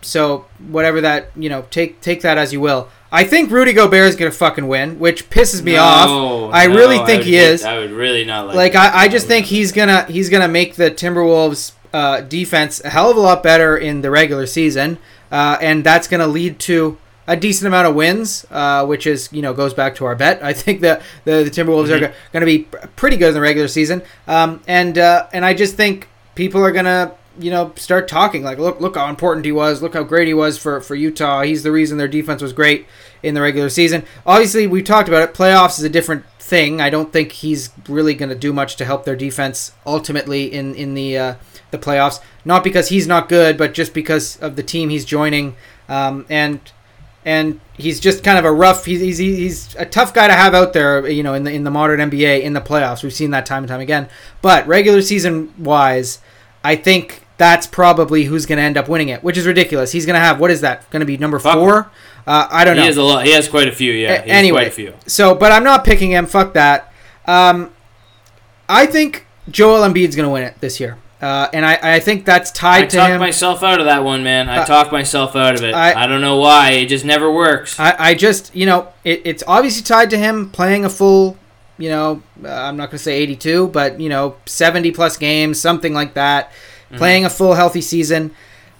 so whatever that, you know, take take that as you will. I think Rudy Gobert is going to fucking win, which pisses me off. I no, really think would he is. I would really not like. Like. I, I just think he's gonna he's gonna make the Timberwolves uh, defense a hell of a lot better in the regular season, uh, and that's gonna lead to a decent amount of wins, uh, which is you know goes back to our bet. [laughs] I think that the, the Timberwolves Mhm. are go- gonna be pretty good in the regular season, um, and uh, and I just think people are gonna you know start talking like look look how important he was, look how great he was for for Utah. He's the reason their defense was great in the regular season. Obviously, we talked about it. Playoffs is a different thing. I don't think he's really going to do much to help their defense ultimately in in the uh, the playoffs. Not because he's not good, but just because of the team he's joining, um, and and he's just kind of a rough. He's, he's he's a tough guy to have out there. You know, in the in the modern NBA in the playoffs, we've seen that time and time again. But regular season wise, I think that's probably who's going to end up winning it, which is ridiculous. He's going to have what is that going to be number Fuck. four? Uh, I don't know. He has a lot. He has quite a few. Yeah. A- He has anyway, quite a few. So, but I'm not picking him. Fuck that. Um, I think Joel Embiid's going to win it this year, uh, and I, I think that's I tied to talked him. myself out of that one, man. I Uh, talked myself out of it. I- I, don't know why. It just never works. I, I just, you know, it, it's obviously tied to him playing a full, you know, uh, I'm not going to say 82, but, you know, 70 plus games, something like that, Mm-hmm. playing a full healthy season.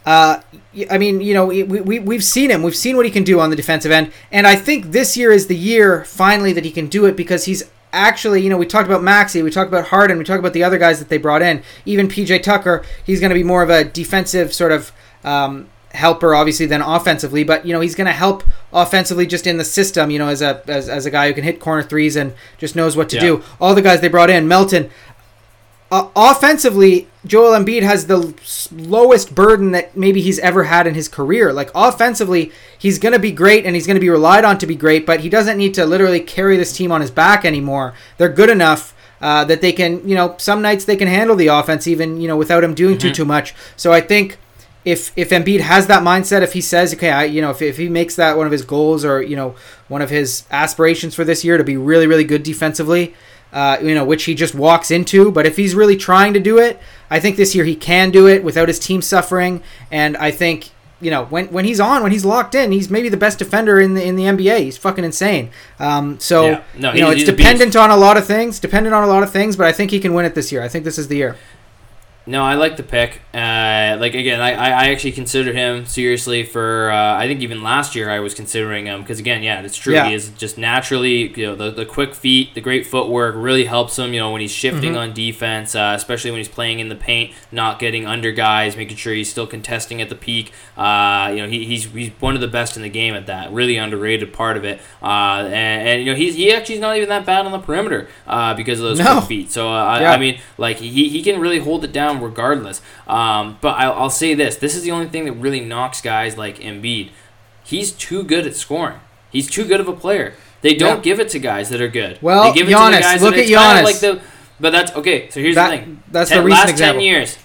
Uh, I mean, you know, we, we, we've seen him. We've seen what he can do on the defensive end. And I think this year is the year, finally, that he can do it because he's actually, you know, we talked about Maxey, we talked about Harden, we talked about the other guys that they brought in. Even PJ Tucker, he's going to be more of a defensive sort of um, helper, obviously, than offensively. But you know, he's going to help offensively just in the system. You know, as a as, as a guy who can hit corner threes and just knows what to Yeah. do. All the guys they brought in, Melton. Uh, offensively, Joel Embiid has the lowest burden that maybe he's ever had in his career. Like offensively, he's going to be great and he's going to be relied on to be great, but he doesn't need to literally carry this team on his back anymore. They're good enough uh, that they can, you know, some nights they can handle the offense even, you know, without him doing too Mhm. too much. So I think if if Embiid has that mindset, if he says, okay, I, you know, if, if he makes that one of his goals or you know one of his aspirations for this year to be really really good defensively, uh, you know, which he just walks into. But if he's really trying to do it, I think this year he can do it without his team suffering. And I think you know when when he's on, when he's locked in, he's maybe the best defender in the in the NBA. He's fucking insane. Um, so Yeah. No, you know, it's dependent on a lot of things. Dependent on a lot of things, but I think he can win it this year. I think this is the year. No, I like the pick. Uh, like again, I, I actually consider him seriously for. Uh, I think even last year I was considering him because again, yeah, it's true. Yeah. He is just naturally, you know, the, the quick feet, the great footwork really helps him. You know, when he's shifting Mhm. on defense, uh, especially when he's playing in the paint, not getting under guys, making sure he's still contesting at the peak. Uh, you know, he, he's he's one of the best in the game at that. Really underrated part of it. Uh, and, and you know, he's he actually is not even that bad on the perimeter uh, because of those No. quick feet. So uh, I, Yeah. I mean, like he, he can really hold it down regardless. Um, but I'll, I'll say this: this is the only thing that really knocks guys like Embiid. He's too good at scoring. He's too good of a player. They don't Yeah. give it to guys that are good. Well, they give it to the guys look that at kind Giannis. of like the. But that's okay. So here's That- the thing. that's Ten- the recent last example. ten years.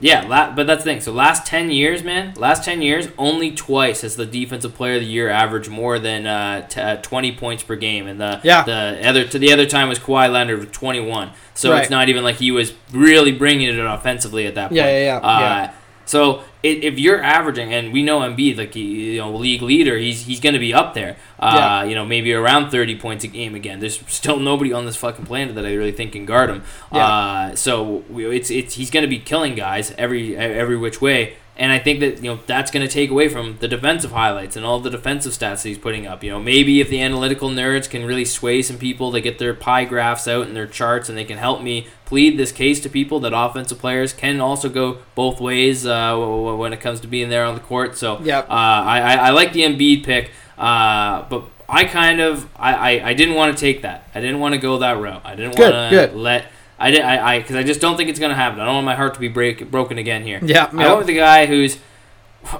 Yeah, la- but that's the thing. So last ten years, man, last ten years, only twice has the defensive player of the year averaged more than uh, t- uh, twenty points per game, and the Yeah. the other to the other time was Kawhi Leonard with twenty one. So Right. it's not even like he was really bringing it offensively at that point. Yeah, yeah, yeah, Uh, yeah. So if you're averaging, and we know Embiid, like you know, league leader, he's he's going to be up there. Uh, Yeah. You know, maybe around thirty points a game again. There's still nobody on this fucking planet that I really think can guard him. Yeah. Uh, so it's it's he's going to be killing guys every every which way. And I think that you know that's going to take away from the defensive highlights and all the defensive stats that he's putting up. You know, maybe if the analytical nerds can really sway some people, they get their pie graphs out and their charts, and they can help me plead this case to people that offensive players can also go both ways uh, when it comes to being there on the court. So Yep. uh, I, I I like the Embiid pick, uh, but I kind of I, I, I didn't want to take that. I didn't want to go that route. I didn't want to let. I did I because I, just don't think it's gonna happen. I don't want my heart to be break broken again here. Yeah, I went with the guy who's,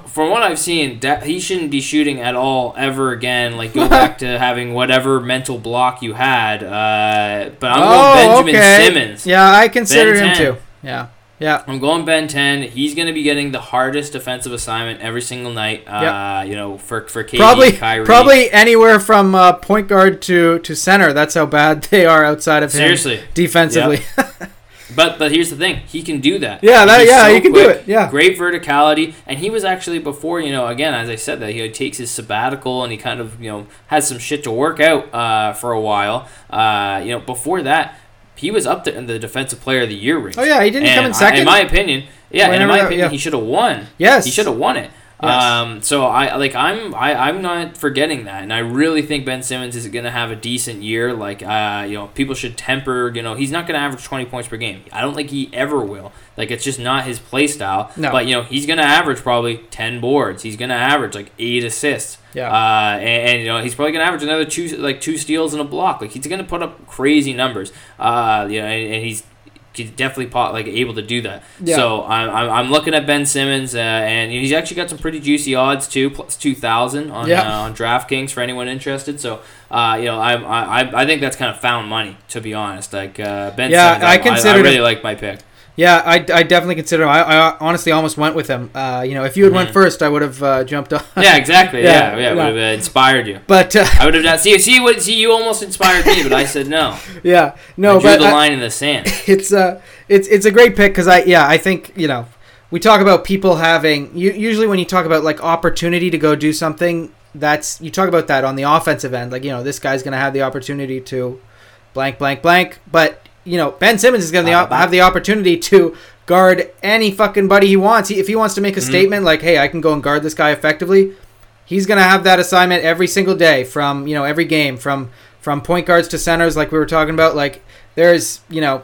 from what I've seen, he shouldn't be shooting at all ever again. Like go [laughs] back to having whatever mental block you had. Uh, but I'm going Benjamin Oh, okay. Simmons. Yeah, I consider Ben him 10. too. Yeah, yeah. I'm going Ben 10. He's going to be getting the hardest defensive assignment every single night. Uh, You know, for for KD, Probably, Kyrie. probably anywhere from uh, point guard to, to center. That's how bad [laughs] they are outside of him seriously. defensively. [laughs] But but here's the thing, he can do that. Yeah, that- He's yeah, he can do it, yeah. great verticality, and he was actually before you know again as I said that he takes his sabbatical and he kind of you know has some shit to work out uh, for a while. Uh, you know before that. He was up there in the defensive player of the year race. Oh, yeah, he didn't And come in I- second? in my opinion, yeah, in my that- opinion, yeah. he should have won. Yes. he should have won it. Yes. Um, so I like I'm I, I'm not forgetting that, and I really think Ben Simmons is going to have a decent year. Like uh, you know, people should temper. You know, he's not going to average 20 points per game. I don't think he ever will. Like it's just not his play style. No. But you know, he's going to average probably 10 boards. He's going to average like eight assists. Yeah. Uh, and, and you know he's probably going to average another two like two steals and a block. Like he's going to put up crazy numbers. Uh, you know, and, and he's definitely like able to do that. Yeah. So I'm, I'm, I'm looking at Ben Simmons, uh, and he's actually got some pretty juicy odds too, plus two thousand on Yeah. uh, on DraftKings for anyone interested. So uh, you know I, I I think that's kind of found money to be honest. Like uh, Ben Yeah, Simmons, I I, I, considered really like my pick. Yeah, I, I definitely consider him. I, I honestly almost went with him. Uh, you know, if you had went Mhm. first, I would have uh, jumped on. Yeah, exactly. [laughs] Yeah, yeah, yeah, yeah. would have uh, inspired you. But uh, I would have not see see what see you almost inspired me, but I said no. [laughs] yeah, no, I drew but the I- line in the sand. [laughs] it's uh it's it's a great pick because I yeah I think you know we talk about people having u- usually when you talk about like opportunity to go do something that's you talk about that on the offensive end like you know this guy's gonna have the opportunity to blank blank blank but you know Ben Simmons is gonna the op- have the opportunity to guard any fucking buddy he wants he, if he wants to make a Mhm. statement like hey I can go and guard this guy effectively he's gonna have that assignment every single day from you know every game from from point guards to centers like we were talking about like there's you know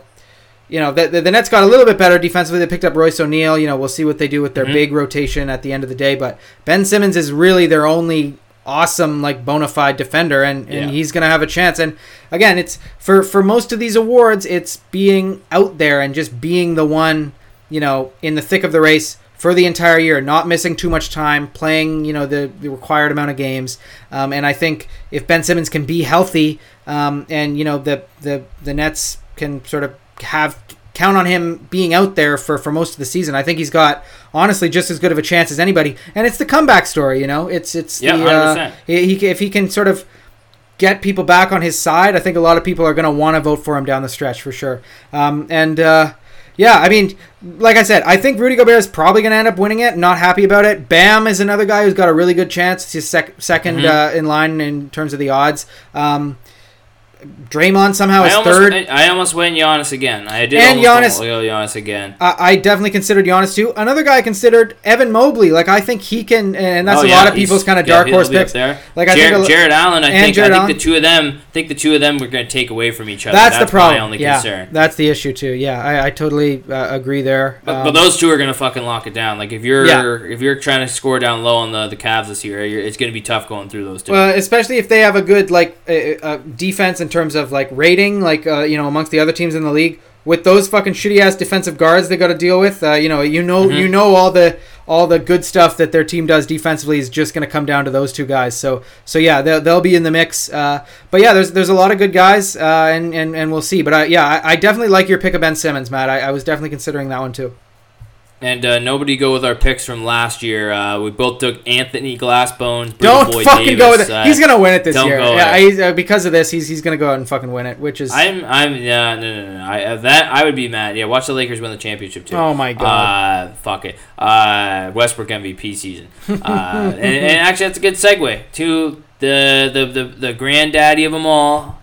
you know the, the, the Nets got a little bit better defensively. They picked up Royce O'Neale. You know we'll see what they do with their Mhm. big rotation at the end of the day. But Ben Simmons is really their only awesome like bona fide defender, and, and Yeah. he's gonna have a chance. And again, it's for for most of these awards, it's being out there and just being the one you know in the thick of the race for the entire year, not missing too much time, playing you know the, the required amount of games. Um, and I think if Ben Simmons can be healthy, um, and you know the the the Nets can sort of have count on him being out there for for most of the season. I think he's got honestly just as good of a chance as anybody. And it's the comeback story, you know. It's it's Yeah, the uh, 100%. he, he if he can sort of get people back on his side, I think a lot of people are going to want to vote for him down the stretch for sure. Um, and uh, yeah, I mean, like I said, I think Rudy Gobert is probably going to end up winning it. Not happy about it. Bam is another guy who's got a really good chance. He's sec- 2nd Mhm. uh, in line in terms of the odds. Um, Draymond somehow I is almost, third. I, I almost went Giannis again. I did And almost Giannis- go Giannis again. I I definitely considered Giannis too. Another guy I considered Evan Mobley. Like I think he can, and that's Oh, a yeah, lot of people's kind of dark he'll horse picks. there. Like I Jarrett, think Jarrett Allen. I think. Jarrett I think Allen. the two of them. I think the two of them were going to take away from each other. That's, the problem. My only yeah, concern. that's the issue too. Yeah, I, I totally uh, agree there. But, Um, but those two are gonna fucking lock it down. Like if you're Yeah. if you're trying to score down low on the the Cavs this year, you're, it's gonna be tough going through those two. Well, especially if they have a good like uh, uh, defense in terms of like rating, like uh, you know amongst the other teams in the league. With those fucking shitty ass defensive guards they got to deal with, uh, you know, you know, Mhm. you know all the all the good stuff that their team does defensively is just going to come down to those two guys. So, so yeah, they'll, they'll be in the mix. Uh, but yeah, there's there's a lot of good guys, uh, and, and and we'll see. But yeah, I, I definitely like your pick of Ben Simmons, Matt. I, I was definitely considering that one too. And uh, nobody go with our picks from last year. Uh, we both took Anthony Glassbones. Don't Boy fucking go with Davis. it. Uh, he's gonna win it this don't year. go Yeah, uh, because of this, he's he's gonna go out and fucking win it, which is I'm I'm yeah no no no, no. I uh, that I would be mad. Yeah, watch the Lakers win the championship too. oh my god. Uh, fuck it. Uh, Westbrook MVP season. Uh, [laughs] and, and actually, that's a good segue to the the the, the granddaddy of them all,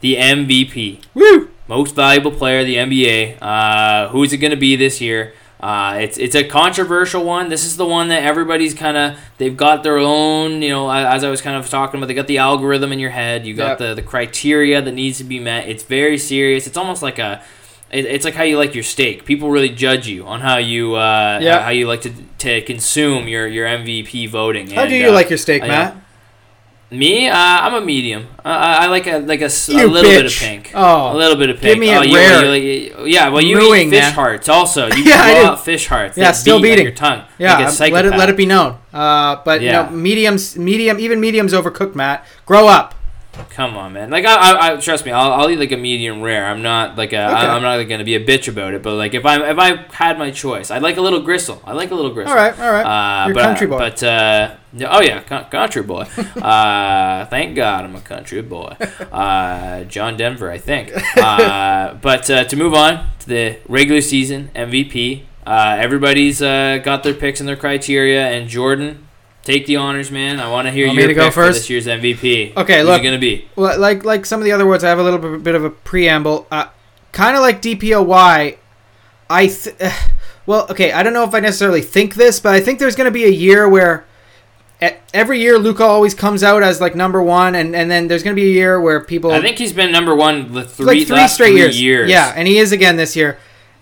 the MVP, Woo! most valuable player of the NBA. Uh, who's it going to be this year? Uh, it's it's a controversial one. This is the one that everybody's kind of they've got their own. You know, as I was kind of talking about, they got the algorithm in your head. You got Yep. the the criteria that needs to be met. It's very serious. It's almost like a it, it's like how you like your steak. People really judge you on how you uh, Yeah. how you like to, to consume your, your MVP voting. How And, do you uh, like your steak, Matt? Me, uh, I'm a medium. Uh, I I like a like a, a You little bit of pink. Oh. a little bit of Give pink. me oh, it you, rare. you like- yeah, well, you Mooing, eat fish man. hearts also. [laughs] You Yeah, I out fish hearts. Yeah, that still beat beating. your tongue. Yeah, like let it let it be known. Uh, but Yeah. no, mediums, medium, even mediums overcooked. Matt, grow up. Come on, man. Like I, I, I trust me. I'll, I'll eat like a medium rare. I'm not like a. Okay. am not like, gonna be a bitch about it. But like if I if I had my choice, I'd like a little gristle. I like a little gristle. All right, all right. Uh, You're but, country boy. But uh, oh yeah, co- country boy. [laughs] uh, thank God I'm a country boy. Uh, John Denver, I think. Uh, [laughs] but uh, to move on to the regular season MVP, uh, everybody's uh, got their picks and their criteria, and Jordan. Take the honors, man. I want to hear Want your to pick go for this year's MVP. Okay, Who's look. it gonna be? Like like some of the other words, I have a little bit, of a preamble. Uh, kind of like DPOY. I th- [sighs] well, okay. I don't know if I necessarily think this, but I think there's going to be a year where every year Luka always comes out as like number one, and, and then there's going to be a year where people I think he's been number one the three, like three last straight three years. years. Yeah, and he is again this year.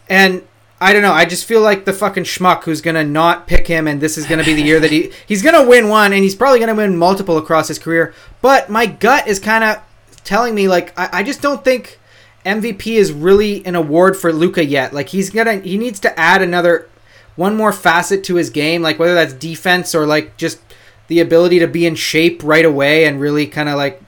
And I don't know. I just feel like the fucking schmuck who's gonna not pick him, and this is gonna be the year that he [laughs] he's gonna win one, and he's probably gonna win multiple across his career. But my gut is kind of telling me like I, I just don't think MVP is really an award for Luka yet. Like he's gonna he needs to add another one more facet to his game, like whether that's defense or like just the ability to be in shape right away and really kind of like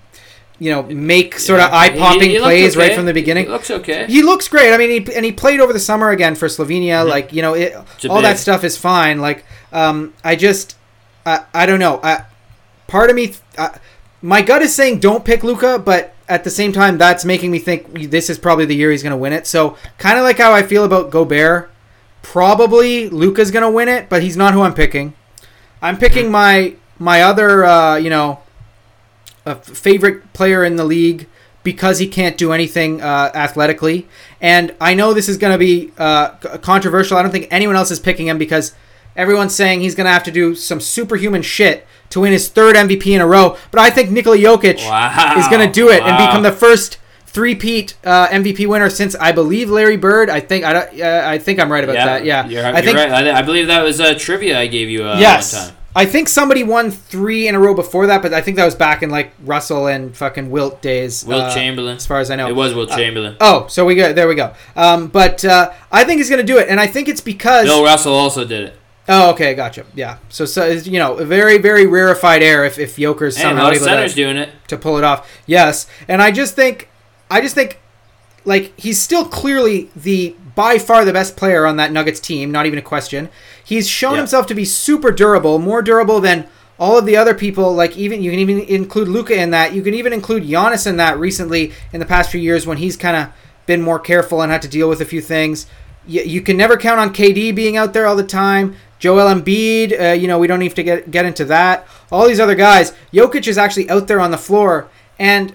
you know make sort of Yeah. eye popping He- he looked plays right from the beginning. He looks okay. He looks great. I mean, he, and he played over the summer again for Slovenia. Mhm. Like you know, it, all that stuff is fine. Like um, I just, I, I don't know. I, part of me, uh, my gut is saying don't pick Luka, but at the same time, that's making me think this is probably the year he's going to win it. So kind of like how I feel about Gobert. Probably Luka's going to win it, but he's not who I'm picking. I'm picking my my other, uh, you know, a favorite player in the league because he can't do anything uh, athletically. And I know this is going to be uh, controversial. I don't think anyone else is picking him because everyone's saying he's going to have to do some superhuman shit to win his third MVP in a row. But I think Nikola Jokic Wow. is going to do it and become the first three-peat uh, MVP winner since I believe Larry Bird. I think I, don't- uh, I think I'm right about that. Yeah, you're, I you're think right. I, I believe that was uh, trivia I gave you uh, yes. I think somebody won three in a row before that, but I think that was back in like Russell and fucking Wilt days. Wilt uh, Chamberlain. as far as I know. It was Wilt Chamberlain. Oh, so we go. There we go. Um, but uh, I think he's going to do it, and I think it's because. Bill Russell also did it. Oh, okay, gotcha. Yeah. So, so you know, very, very rarefied air if if Joker's Hey, somehow able to, doing it. to pull it off. Yes, and I just think, I just think, like he's still clearly the by far the best player on that Nuggets team. Not even a question. He's shown Yeah. himself to be super durable, more durable than all of the other people. Like even you can even include Luka in that. You can even include Giannis in that. Recently, in the past few years, when he's kind of been more careful and had to deal with a few things. You, you can never count on KD being out there all the time. Joel Embiid, uh, you know, we don't need to get get into that. All these other guys, Jokic is actually out there on the floor, and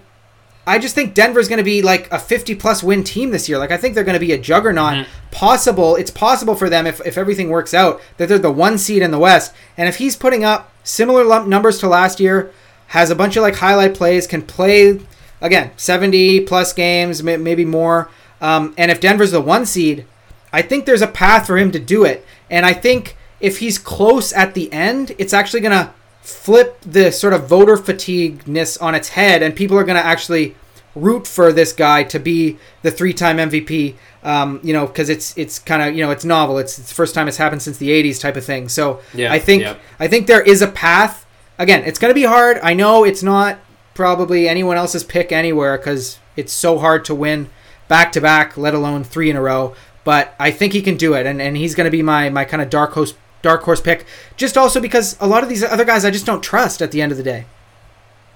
I just think Denver's going to be like a 50 plus win team this year. Like I think they're going to be a juggernaut. Mhm. Possible, it's possible for them if, if everything works out that they're the one seed in the West. And if he's putting up similar lump numbers to last year, has a bunch of like highlight plays, can play again 70 plus games, may- maybe more. Um, and if Denver's the one seed, I think there's a path for him to do it. And I think if he's close at the end, it's actually going to flip the sort of voter fatigueness on its head, and people are going to actually root for this guy to be the three-time MVP. Um, you know, because it's it's kind of you know it's novel. It's, it's the first time it's happened since the '80s type of thing. So Yeah, I think yeah. I think there is a path. Again, it's going to be hard. I know it's not probably anyone else's pick anywhere because it's so hard to win back to back, let alone three in a row. But I think he can do it, and, and he's going to be my, my kind of dark horse dark horse pick. Just also because a lot of these other guys I just don't trust at the end of the day.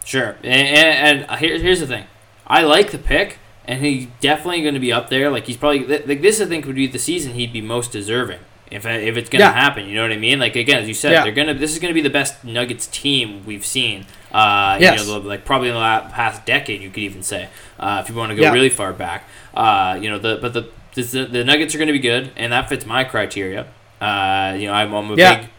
Sure, and, and, and here, here's the thing, I like the pick, and he's definitely going to be up there. Like he's probably like this. I think would be the season he'd be most deserving if if it's going to Yeah. happen. You know what I mean? Like again, as you said, Yeah. they're gonna. This is going to be the best Nuggets team we've seen. Uh, Yes. You know, like probably in the last, past decade, you could even say, uh, if you want to go Yeah. really far back. Uh, you know, the but the the, the Nuggets are going to be good, and that fits my criteria. Uh, you know, I'm, I'm a Yeah. big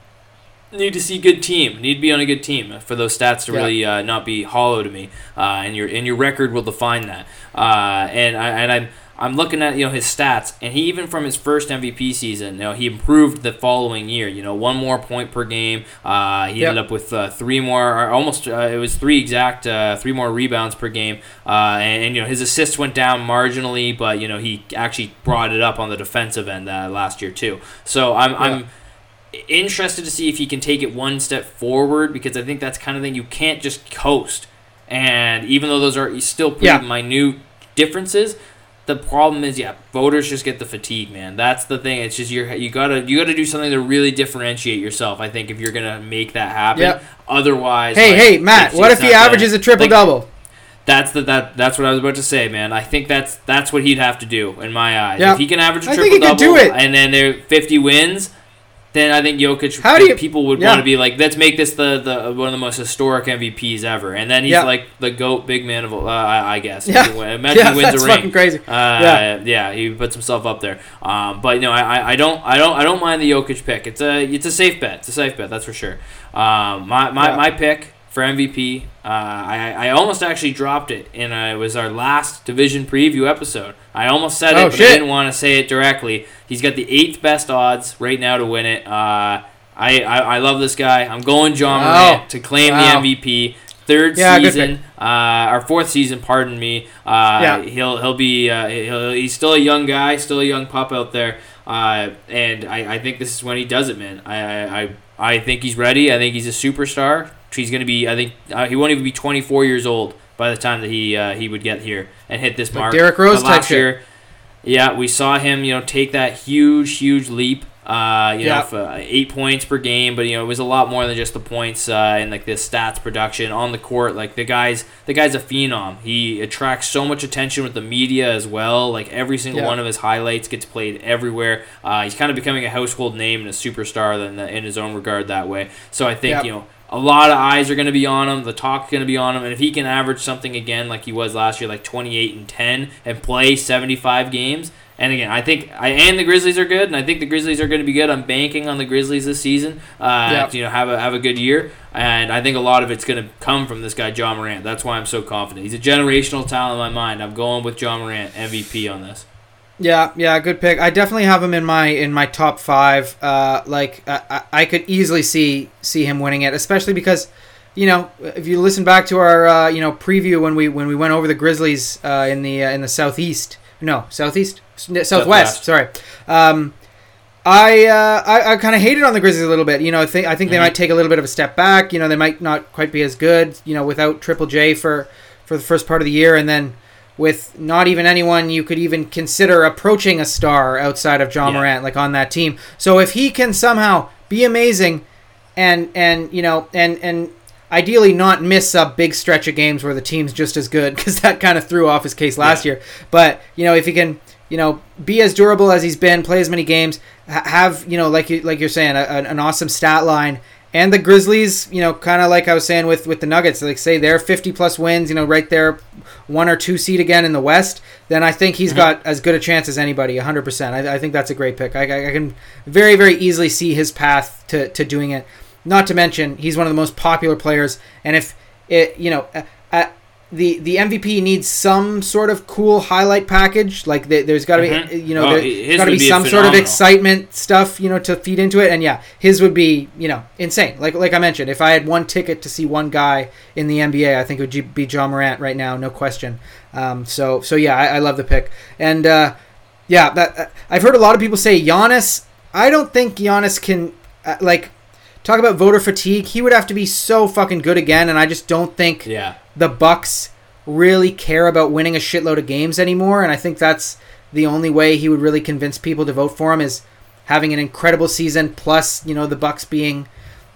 need to see good team. Need to be on a good team for those stats to Yeah. really uh, not be hollow to me. Uh, and your and your record will define that. Uh, and I and I'm I'm looking at you know his stats, and he even from his first MVP season, you know he improved the following year. You know, one more point per game. Uh, he Yep. ended up with uh, three more, or almost uh, it was three exact, uh, three more rebounds per game. Uh, and, and, you know his assists went down marginally, but you know he actually brought it up on the defensive end uh, last year too. So I'm I'm interested to see if he can take it one step forward because I think that's kind of thing you can't just coast. And even though those are still pretty Yeah. minute differences, the problem is, yeah, voters just get the fatigue, man. That's the thing. It's just you you gotta you gotta do something to really differentiate yourself. I think if you're gonna make that happen. Yep. Otherwise, Hey, like, hey, Matt, what if he averages a triple like, double? That's the that that's what I was about to say, man. I think that's that's what he'd have to do in my eyes. Yeah. If he can average a triple think he could double and then there 50 wins, then I think Jokic How do you- people would yeah. want to be like, let's make this the, the one of the most historic MVPs ever. And then he's Yeah. like the goat big man of uh, I I guess. Yeah. Imagine Yeah, he wins that's a ring. fucking crazy. Uh, Yeah. yeah. he puts himself up there. Um, but no, I, I- don't, I don't, I don't mind the Jokic pick. It's a, it's a safe bet. It's a safe bet, that's for sure. Um, my, my, my pick for MVP, uh, I, I almost actually dropped it. Uh, it was our last division preview episode. I almost said Oh, it, but shit. I didn't want to say it directly. He's got the eighth best odds right now to win it. Uh, I, I, I love this guy. I'm going Ja Wow. Morant to claim Wow. the MVP. Third Yeah, season, uh, our fourth season. Pardon me. Uh, Yeah. He'll he'll be uh, he'll, he's still a young guy, still a young pup out there, uh, and I, I think this is when he does it, man. I, I I I think he's ready. I think he's a superstar. He's gonna be. I think uh, he won't even be 24 years old by the time that he uh, he would get here and hit this Like mark. Derrick Rose But last year. Yeah, we saw him, you know, take that huge, huge leap. Uh, you Yeah. know, for, uh, eight points per game, but you know, it was a lot more than just the points uh, and like the stats production on the court. Like the guys, the guy's a phenom. He attracts so much attention with the media as well. Like every single Yeah. one of his highlights gets played everywhere. Uh, he's kind of becoming a household name and a superstar in, in his own regard that way. So I think Yep. you know a lot of eyes are going to be on him. The talk's going to be on him, and if he can average something again like he was last year, like 28 and 10, and play 75 games. And again, I think I and the Grizzlies are good, and I think the Grizzlies are going to be good. I'm banking on the Grizzlies this season. Uh, Yep. to, You know, have a have a good year, and I think a lot of it's going to come from this guy Ja Morant. That's why I'm so confident. He's a generational talent in my mind. I'm going with Ja Morant MVP on this. Yeah, yeah, good pick. I definitely have him in my in my top five. Uh, like I, I I could easily see see him winning it, especially because, you know, if you listen back to our uh, you know preview when we when we went over the Grizzlies uh, in the uh, in the southeast, no southeast, southwest. Southwest. Sorry. Um, I uh, I, I kind of hated on the Grizzlies a little bit. You know, I think I think they Mhm. might take a little bit of a step back. You know, they might not quite be as good. You know, without Triple J for for the first part of the year, and then with not even anyone you could even consider approaching a star outside of Ja Yeah. Morant, like on that team. So if he can somehow be amazing, and and you know and and ideally not miss a big stretch of games where the team's just as good, [laughs] because that kind of threw off his case last Yeah. year. But you know if he can. You know, be as durable as he's been, play as many games, ha- have you know, like you like you're saying, a, an awesome stat line, and the Grizzlies, you know, kind of like I was saying with with the Nuggets, like say they're 50 plus wins, you know, right there, one or two seed again in the West, then I think he's Mhm. got as good a chance as anybody, 100%. I, I think that's a great pick. I, I, can very, very easily see his path to, to doing it. Not to mention, he's one of the most popular players, and if it, you know, uh, the the MVP needs some sort of cool highlight package. Like the, there's got to Mhm. be, you know, Oh, there's got to be be some sort of excitement stuff, you know, to feed into it. And yeah, his would be, you know, insane. Like like I mentioned, if I had one ticket to see one guy in the NBA, I think it would be Ja Morant right now, no question. Um, so so yeah, I, I love the pick. And uh, yeah, that uh, I've heard a lot of people say Giannis. I don't think Giannis can uh, like talk about voter fatigue. He would have to be so fucking good again, and I just don't think Yeah. The Bucks really care about winning a shitload of games anymore, and I think that's the only way he would really convince people to vote for him is having an incredible season plus, you know, the Bucks being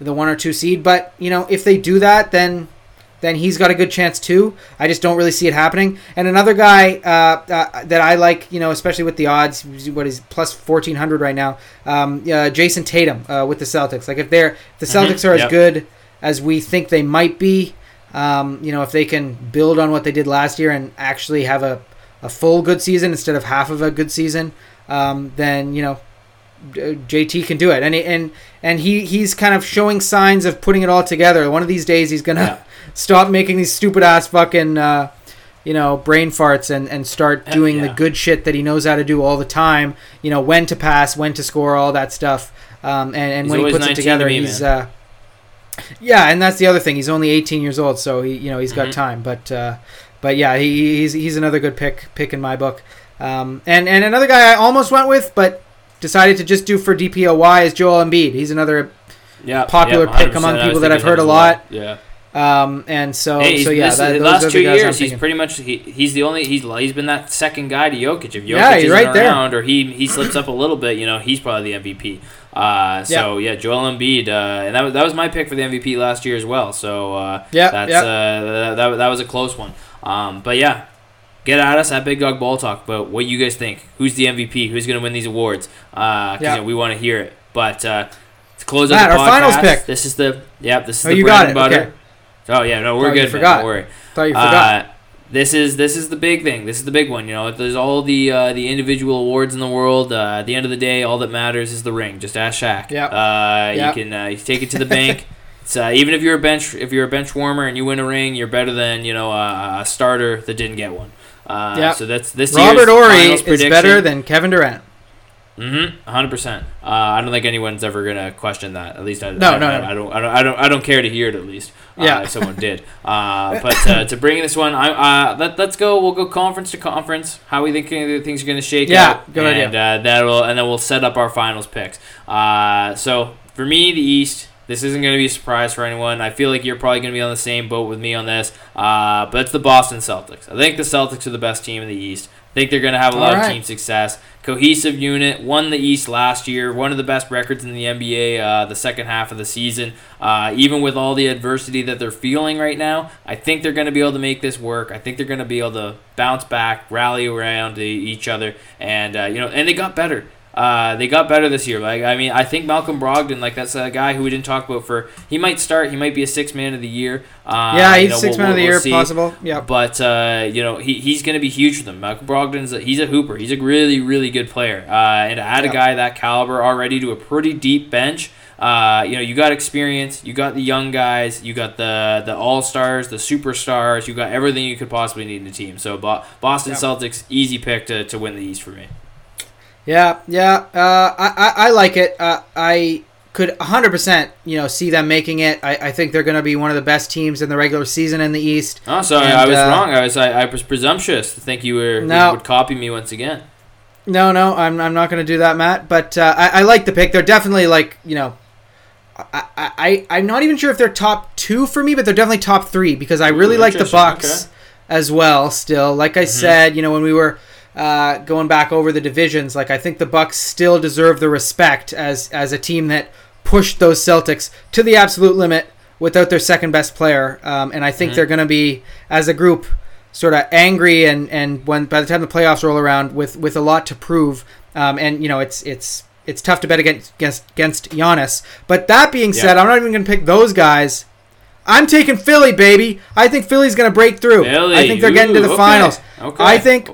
the one or two seed. But, you know, if they do that, then then he's got a good chance too. I just don't really see it happening. And another guy uh, uh, that I like, you know, especially with the odds, what is plus fourteen hundred right now, um, uh, Jayson Tatum uh, with the Celtics. Like if they're if the Mhm, Celtics are as yep. good as we think they might be, um, you know, if they can build on what they did last year and actually have a, a full good season instead of half of a good season, um, then you know, uh, JT can do it. And and and he he's kind of showing signs of putting it all together. One of these days, he's gonna Yeah. [laughs] stop making these stupid ass fucking. Uh, you know, brain farts and, and start doing the good shit that he knows how to do all the time. You know, when to pass, when to score, all that stuff. Um, and and when he puts it 19 to together, me, he's uh, yeah, and that's the other thing. He's only 18 years old, so he you know he's got Mhm. time. But uh, but yeah, he, he's he's another good pick pick in my book. Um, and and another guy I almost went with, but decided to just do for DPOY is Joel Embiid. He's another Yeah. Popular yeah, pick among 100%. I was people that I've heard a lot. Yeah. um, and so Hey, so yeah, this, that, the last two years, he's pretty much he, he's the only he's he's been that second guy to Jokic. If Jokic Yeah, isn't right there. around or he he slips up a little bit, you know, he's probably the MVP. Uh, so yeah, Joel Embiid, uh, and that was that was my pick for the MVP last year as well. So uh, Yeah, that's yeah. uh, that, that was a close one. Um, but yeah. Get at us at Big Dog Ball Talk But what you guys think. Who's the MVP? Who's going to win these awards? Uh Yeah. you know, we want to hear it. But uh, to close out Matt, the our finals podcast, pick. This is the yeah. This is Oh, the you bread got and butter. okay. Oh yeah, no, we're Thought you good. Man. forgot. Don't worry. Thought you forgot. Uh, this is this is the big thing. This is the big one. You know, there's all the uh, the individual awards in the world. Uh, at the end of the day, all that matters is the ring. Just ask Shaq. Yep. Uh, Yep. You can uh, you take it to the bank. [laughs] It's, uh, even if you're a bench if you're a bench warmer and you win a ring, you're better than you know a, a starter that didn't get one. Uh, Yep. So that's this Robert Horry is prediction. better than Kevin Durant. Mm-hmm. Hundred percent. Uh, I don't think anyone's ever gonna question that. At least I, No, I, no, I, no. I don't. I don't. I don't. I don't care to hear it. At least. Uh, Yeah. If someone did. Uh, but uh, to bring this one, I uh, let let's go. We'll go conference to conference. How we think things are gonna shake Yeah, out. good idea. and, Uh, that'll and then we'll set up our finals picks. Uh, so for me, the East. This isn't going to be a surprise for anyone. I feel like you're probably going to be on the same boat with me on this. Uh, but it's the Boston Celtics. I think the Celtics are the best team in the East. I think they're going to have a lot All of team success. Cohesive unit, won the East last year, one of the best records in the NBA uh, the second half of the season. Uh, even with all the adversity that they're feeling right now, I think they're going to be able to make this work. I think they're going to be able to bounce back, rally around each other, and uh, you know, and they got better. Uh, they got better this year. Like I mean, I think Malcolm Brogdon, like that's a guy who we didn't talk about for. He might start. He might be a six man of the year. Uh, yeah, you he's know, six we'll- man of the we'll year see. possible. Yeah. But uh, you know he, he's going to be huge for them. Malcolm Brogdon's a, he's a hooper. He's a really really good player. Uh, and to add Yeah. a guy that caliber already to a pretty deep bench. Uh, you know you got experience. You got the young guys. You got the the all stars, the superstars. You got everything you could possibly need in a team. So Boston. Celtics easy pick to, to win the East for me. Yeah, yeah. Uh, I, I, I like it. Uh, I could 100%, you know, see them making it. I, I think they're going to be one of the best teams in the regular season in the East. Oh, sorry, And, I was uh, wrong. I was I, I was presumptuous to think you were No. you would copy me once again. No, no, I'm, I'm not going to do that, Matt. But uh, I, I like the pick. They're definitely like, you know, I, I, I'm not even sure if they're top two for me, but they're definitely top three because I really Ooh, like the. Bucks Okay. as well. Still, like I said, you know, when we were uh, going back over the divisions, like I think the Bucks still deserve the respect as as a team that pushed those Celtics to the absolute limit without their second best player. Um, and I think Mhm. they're going to be as a group sort of angry and and when by the time the playoffs roll around with with a lot to prove. Um, and you know, it's it's it's tough to bet against against, against Giannis. But that being said, I'm not even going to pick those guys. I'm taking Philly, baby. I think Philly's going to break through. Philly. I think they're getting to the okay. finals. Okay. I think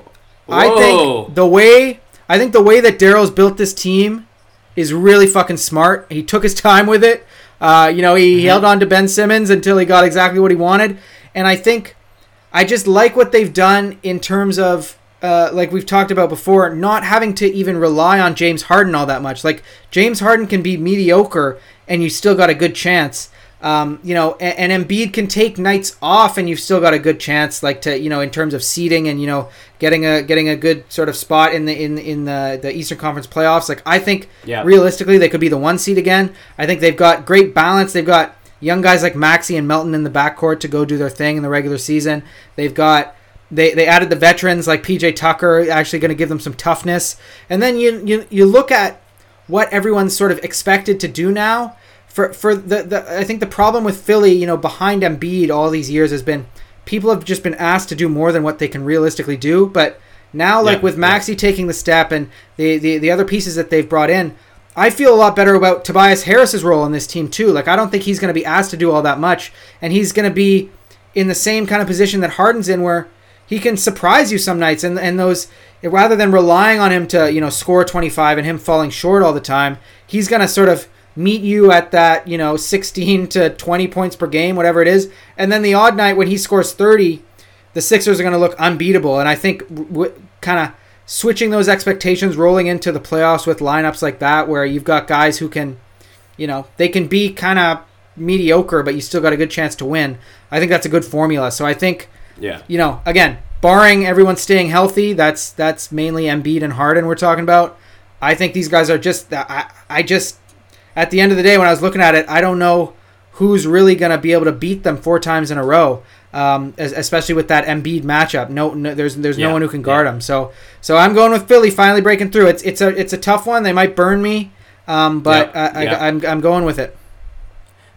I think the way I think the way that Daryl's built this team is really fucking smart. He took his time with it. Uh, you know, he, Mm-hmm. held on to Ben Simmons until he got exactly what he wanted, and I think I just like what they've done in terms of. Uh, like we've talked about before, not having to even rely on James Harden all that much. Like James Harden can be mediocre, and you still got a good chance. Um, you know, and, and Embiid can take nights off, and you've still got a good chance, like to you know, in terms of seeding and you know, getting a getting a good sort of spot in the in in the the Eastern Conference playoffs. Like I think Yeah. realistically, they could be the one seed again. I think they've got great balance. They've got young guys like Maxey and Melton in the backcourt to go do their thing in the regular season. They've got they, they added the veterans like PJ Tucker, actually going to give them some toughness. And then you, you you look at what everyone's sort of expected to do now. For for the, the I think the problem with Philly, you know, behind Embiid all these years has been people have just been asked to do more than what they can realistically do. But now, like Yeah, with yeah. Maxey taking the step and the, the the other pieces that they've brought in, I feel a lot better about Tobias Harris's role in this team too. Like I don't think he's going to be asked to do all that much, and he's going to be in the same kind of position that Harden's in, where he can surprise you some nights, and and those rather than relying on him to you know score 25 and him falling short all the time, he's going to sort of meet you at that you know 16 to 20 points per game, whatever it is, and then the odd night when he scores 30, the Sixers are going to look unbeatable, and I think w- kind of switching those expectations, rolling into the playoffs with lineups like that, where you've got guys who can, you know, they can be kind of mediocre, but you still got a good chance to win. I think that's a good formula. So I think, Yeah. you know, again, barring everyone staying healthy, that's that's mainly Embiid and Harden we're talking about. I think these guys are just. I I just at the end of the day, when I was looking at it, I don't know who's really going to be able to beat them four times in a row. Um, es- especially with that Embiid matchup, no, no there's there's no one who can guard him. So so I'm going with Philly finally breaking through. It's it's a it's a tough one. They might burn me, um, but Yeah, I, I, yeah. I'm I'm going with it.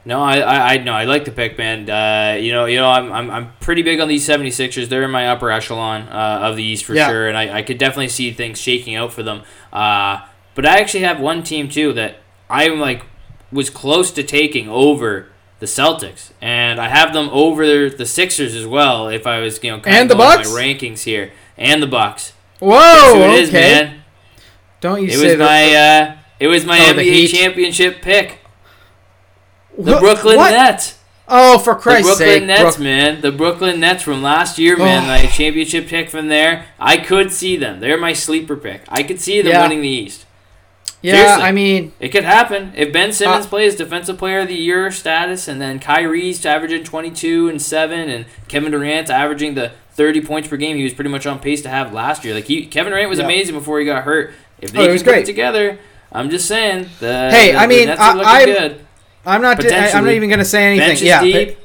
No, I, I, I no, I like the pick, man. Uh, you know, you know, I'm, I'm, I'm pretty big on these 76ers. They're in my upper echelon uh, of the East for Yeah. sure, and I, I could definitely see things shaking out for them. Uh, but I actually have one team too that I'm like was close to taking over the Celtics, and I have them over the Sixers as well. If I was, you know, kind And of the Bucks? my rankings here, and the Bucks. Whoa, That's who it okay. is, man. Don't you It say was that? my, uh, it was my Oh, NBA championship pick. The Wha- Brooklyn what? Nets. Oh, for The Christ's Brooklyn sake, Nets, Brook- man. The Brooklyn Nets from last year, man. My championship pick from there. I could see them. They're my sleeper pick. I could see them Yeah. winning the East. Yeah, Seriously. I mean, It could happen if Ben Simmons Uh, plays Defensive Player of the Year status, and then Kyrie's averaging twenty-two and seven, and Kevin Durant's averaging the thirty points per game. He was pretty much on pace to have last year. Like he, Kevin Durant was Yeah. amazing before he got hurt. If Oh, they he can was put great. it together, I'm just saying. The, Hey, the- I mean, Nets I, I, am good. I'm not. I, I'm not even going to say anything. Bench is yeah. deep. but-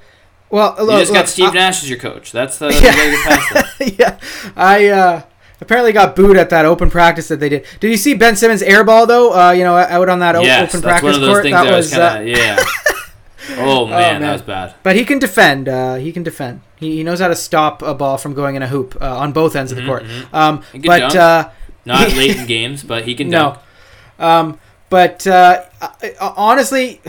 well, You look, just got look, Steve I- Nash as your coach. That's the. [laughs] Yeah. You gotta get past that. [laughs] yeah, I uh, apparently got booed at that open practice that they did. Did you see Ben Simmons airball though? Uh, you know, out on that yes, open practice one of those court. things that that was was, uh, yeah. [laughs] Oh man, man. that was bad. but he can defend. Uh, he can defend. He, he knows how to stop a ball from going in a hoop uh, on both ends of the Mhm, court. mhm. Um, but uh, Not late [laughs] in games, but he can dunk. no, um, but uh, honestly.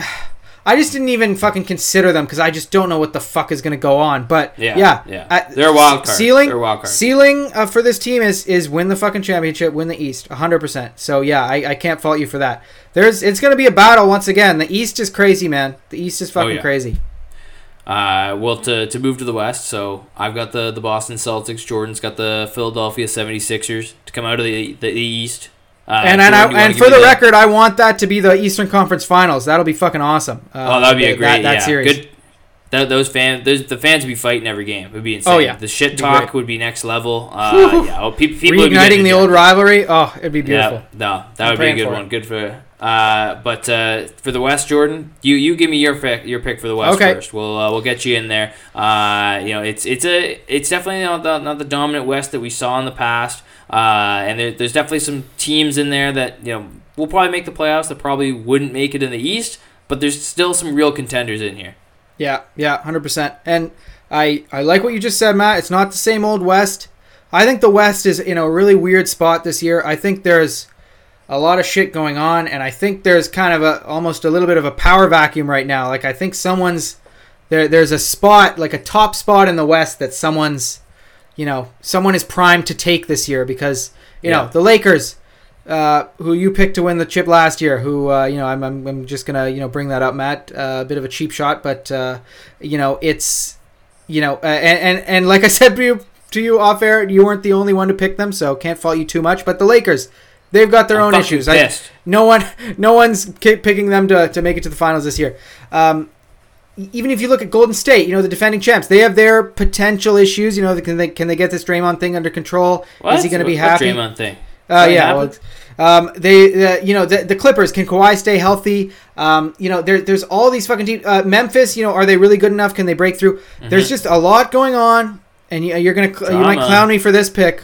I just didn't even fucking consider them because I just don't know what the fuck is going to go on. But Yeah, yeah, yeah. I- They're a wild card. Ceiling, They're wild card. ceiling uh, for this team is is win the fucking championship, win the East, hundred percent. So yeah, I, I can't fault you for that. There's it's going to be a battle once again. The East is crazy, man. The East is fucking Oh, yeah. crazy. Uh, well, to, to move to the West, so I've got the, the Boston Celtics. Jordan's got the Philadelphia 76ers to come out of the, the, the East. Uh, and and, I, Jordan, you wanna and for the record, I want that to be the Eastern Conference Finals. That'll be fucking awesome. Uh, Oh, that'd be a great that, that yeah. series. Good. That, those fans, those, the fans would be fighting every game. It would be insane. Oh, yeah. the shit talk would be next level. Uh, [laughs] yeah, well, pe- people Reigniting the old rivalry. Oh, it'd be beautiful. Yeah, no, that I'm would be a good one. it. Good for. Uh, but uh, for the West, Jordan, you you give me your pick your pick for the West Okay. first. We'll uh, we'll get you in there. Uh, you know, it's it's a it's definitely not the, not the dominant West that we saw in the past. Uh, and there, there's definitely some teams in there that you know will probably make the playoffs that probably wouldn't make it in the East. But there's still some real contenders in here. Yeah, yeah, hundred percent. And I I like what you just said, Matt. It's not the same old West. I think the West is in a really weird spot this year. I think there's a lot of shit going on, and I think there's kind of a almost a little bit of a power vacuum right now. Like I think someone's there. There's a spot, like a top spot in the West, that someone's, you know, someone is primed to take this year because you Yeah. know the Lakers. Uh, who you picked to win the chip last year? Who uh, you know? I'm, I'm, I'm just gonna you know bring that up, Matt. Uh, a bit of a cheap shot, but uh, you know it's you know, uh, and, and and like I said to you to you off air, you weren't the only one to pick them, so can't fault you too much. But the Lakers, they've got their I'm own issues. I, no one, [laughs] no one's picking them to, to make it to the finals this year. Um, even if you look at Golden State, you know the defending champs, they have their potential issues. You know, can they can they get this Draymond thing under control? What? Is he going to be What- what happy? Draymond thing. Uh, yeah. Well, um, they, uh, you know, the, the Clippers. Can Kawhi stay healthy? Um, you know, there, there's all these fucking teams. Uh, Memphis. You know, are they really good enough? Can they break through? There's just a lot going on, and you, you're gonna cl- you might clown me for this pick,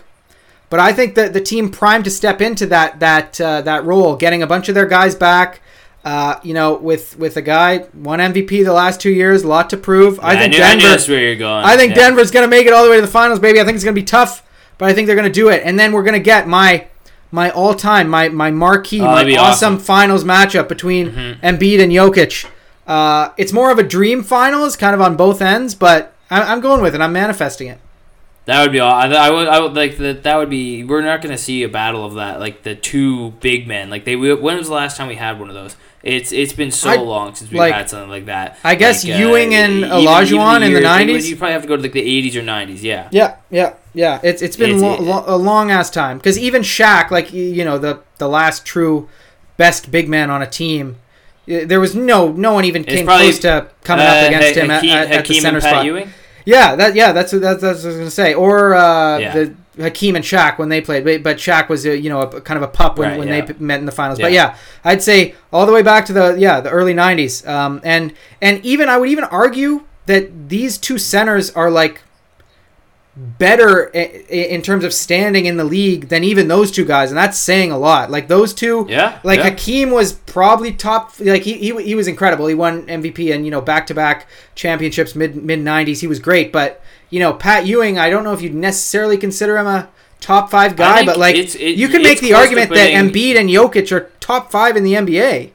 but I think that the team primed to step into that that uh, that role, getting a bunch of their guys back. Uh, you know, with with a guy one MVP the last two years, a lot to prove. I Yeah, think knew, I knew Denver. that's where you're going. I think Yeah. Denver's going to make it all the way to the finals, baby. I think it's going to be tough, but I think they're going to do it. And then we're going to get my my all time, my my marquee, Oh, my awesome, awesome. finals matchup between Mhm. Embiid and Jokic. Uh, it's more of a dream finals, kind of on both ends, but I, I'm going with it. I'm manifesting it. That would be all. I, I would. I would like that. That would be. We're not going to see a battle of that. Like the two big men. Like they. When was the last time we had one of those? It's it's been so I- long since we've like, had something like that. I guess Like, Ewing and even- Olajuwon in the 90s? You probably have to go to like the eighties or nineties. Yeah. Yeah, yeah, yeah. It's it's been It's- lo- it- lo- a long ass time because even Shaq, like you know, the the last true best big man on a team, there was no no one even came probably, close to coming Uh, up against Ha- him at, Hakeem, at, at the center spot. Ewing. Yeah, that yeah, that's what that's, that's what I was gonna say. Or uh, Yeah. the Hakeem and Shaq when they played, but, but Shaq was a, you know a, kind of a pup when, Right, when yeah. they p- met in the finals. But Yeah. yeah, I'd say all the way back to the yeah the early '90s, um, and and even I would even argue that these two centers are like better in terms of standing in the league than even those two guys, and that's saying a lot. Like those two, Yeah. like yeah. Hakeem was probably top. Like he, he he was incredible. He won MVP and you know back to back championships mid mid nineties. He was great. But you know Pat Ewing, I don't know if you'd necessarily consider him a top five guy, but like it- you can make the argument that putting- Embiid and Jokic are top five in the NBA.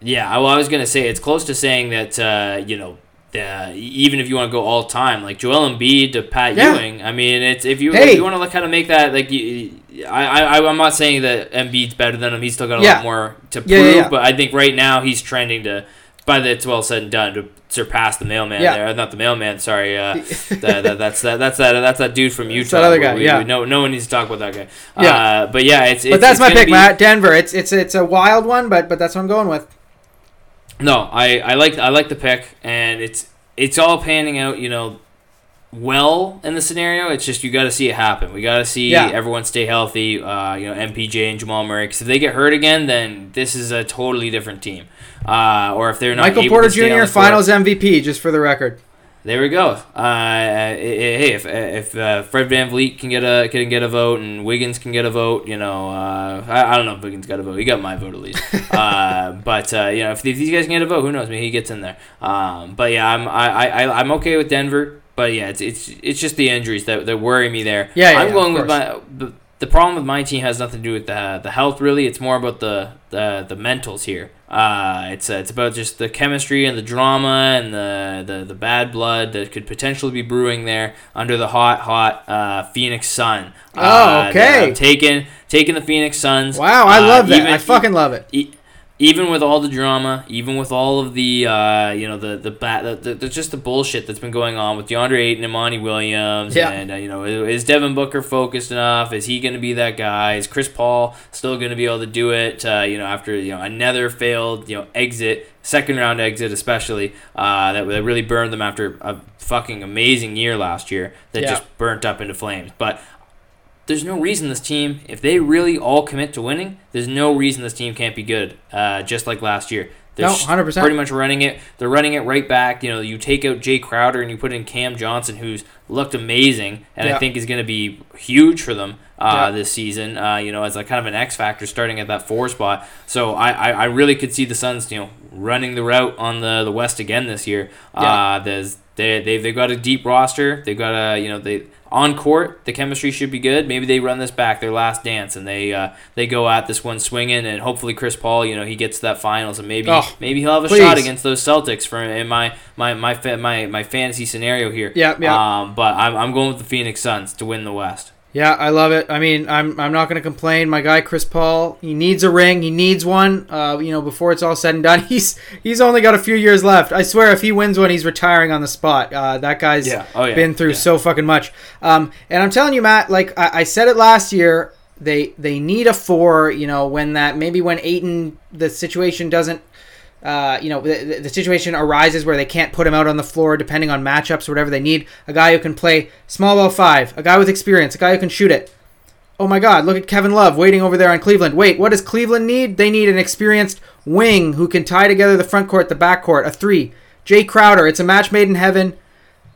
Yeah, well, I was gonna say it's close to saying that uh, you know, uh, even if you want to go all time, like Joel Embiid to Pat Yeah. Ewing. I mean, it's if you Hey. if you want to kind of make that like, you, I I I'm not saying that Embiid's better than him. He's still got a Yeah. lot more to prove. Yeah. But I think right now he's trending to, by the it's well said and done, to surpass the mailman Yeah. there. Not the mailman. Sorry. Uh, [laughs] that, that, that's that that's that that's that dude from Utah. that other guy, We- yeah. we- no no one needs to talk about that guy. Yeah. Uh, but yeah, it's, it's But that's it's my pick, be- Matt. Denver. It's it's it's a wild one, but but that's what I'm going with. No, I, I like I like the pick, and it's it's all panning out, you know, well in the scenario. It's just you got to see it happen. We got to see Yeah. everyone stay healthy. Uh, you know, MPJ and Jamal Murray. Because if they get hurt again, then this is a totally different team. Uh, or if they're not Michael Porter to stay on Jr. the court- Finals MVP, just for the record. There we go. Uh, uh, hey, if if uh, Fred VanVleet can get a can get a vote and Wiggins can get a vote, you know, uh, I, I don't know if Wiggins got a vote. He got my vote at least. [laughs] uh, but uh, you know, if, if these guys can get a vote, who knows? Maybe he gets in there. Um, but yeah, I'm I, I I'm okay with Denver. But yeah, it's it's it's just the injuries that, that worry me there. Yeah, yeah, I'm going with my. The, the problem with my team has nothing to do with the, the health really. It's more about the the, the mentals here. Uh, it's uh, it's about just the chemistry and the drama and the, the, the bad blood that could potentially be brewing there under the hot hot uh, Phoenix Sun. Oh, Uh, okay. Taking taking the Phoenix Suns. Wow, I Uh, love that. even- I fucking love it. e- even with all the drama, even with all of the uh, you know the the, the the just the bullshit that's been going on with DeAndre Ayton and Monty Williams, Yeah. and uh, you know is Devin Booker focused enough? Is he going to be that guy? Is Chris Paul still going to be able to do it? Uh, you know after you know another failed you know exit, second round exit especially uh, that that really burned them after a fucking amazing year last year that Yeah. just burnt up into flames, but there's no reason this team, if they really all commit to winning, there's no reason this team can't be good. Uh, just like last year, they're No, 100%. pretty much running it. They're running it right back. You know, you take out Jay Crowder and you put in Cam Johnson, who's looked amazing, and Yeah. I think is going to be huge for them. uh, Yeah. this season. Uh, you know, as a kind of an X factor, starting at that four spot. So I, I, I really could see the Suns, you know, running the route on the, the West again this year. Yeah. Uh, there's they they've, they've got a deep roster. They've got a you know they on court the chemistry should be good. Maybe they run this back their last dance and they uh, they go at this one swinging and hopefully Chris Paul you know he gets to that finals and maybe Oh, maybe he'll have a please. shot against those Celtics for in my my my my, my fantasy scenario here. Yeah, yeah. Um, but I'm, I'm going with the Phoenix Suns to win the West. Yeah, I love it. I mean, I'm I'm not going to complain. My guy Chris Paul, he needs a ring. He needs one. Uh, you know, before it's all said and done, [laughs] he's he's only got a few years left. I swear, if he wins one, he's retiring on the spot. Uh, that guy's Yeah. Oh, yeah. been through Yeah. so fucking much. Um, and I'm telling you, Matt, like I, I said it last year, they they need a four. You know, when that maybe when Ayton the situation doesn't uh, you know, the, the situation arises where they can't put him out on the floor depending on matchups or whatever. They need a guy who can play small ball five, a guy with experience, a guy who can shoot it. Oh my God, look at Kevin Love waiting over there on Cleveland. Wait, what does Cleveland need? They need an experienced wing who can tie together the front court, the back court, a three. Jay Crowder, it's a match made in heaven.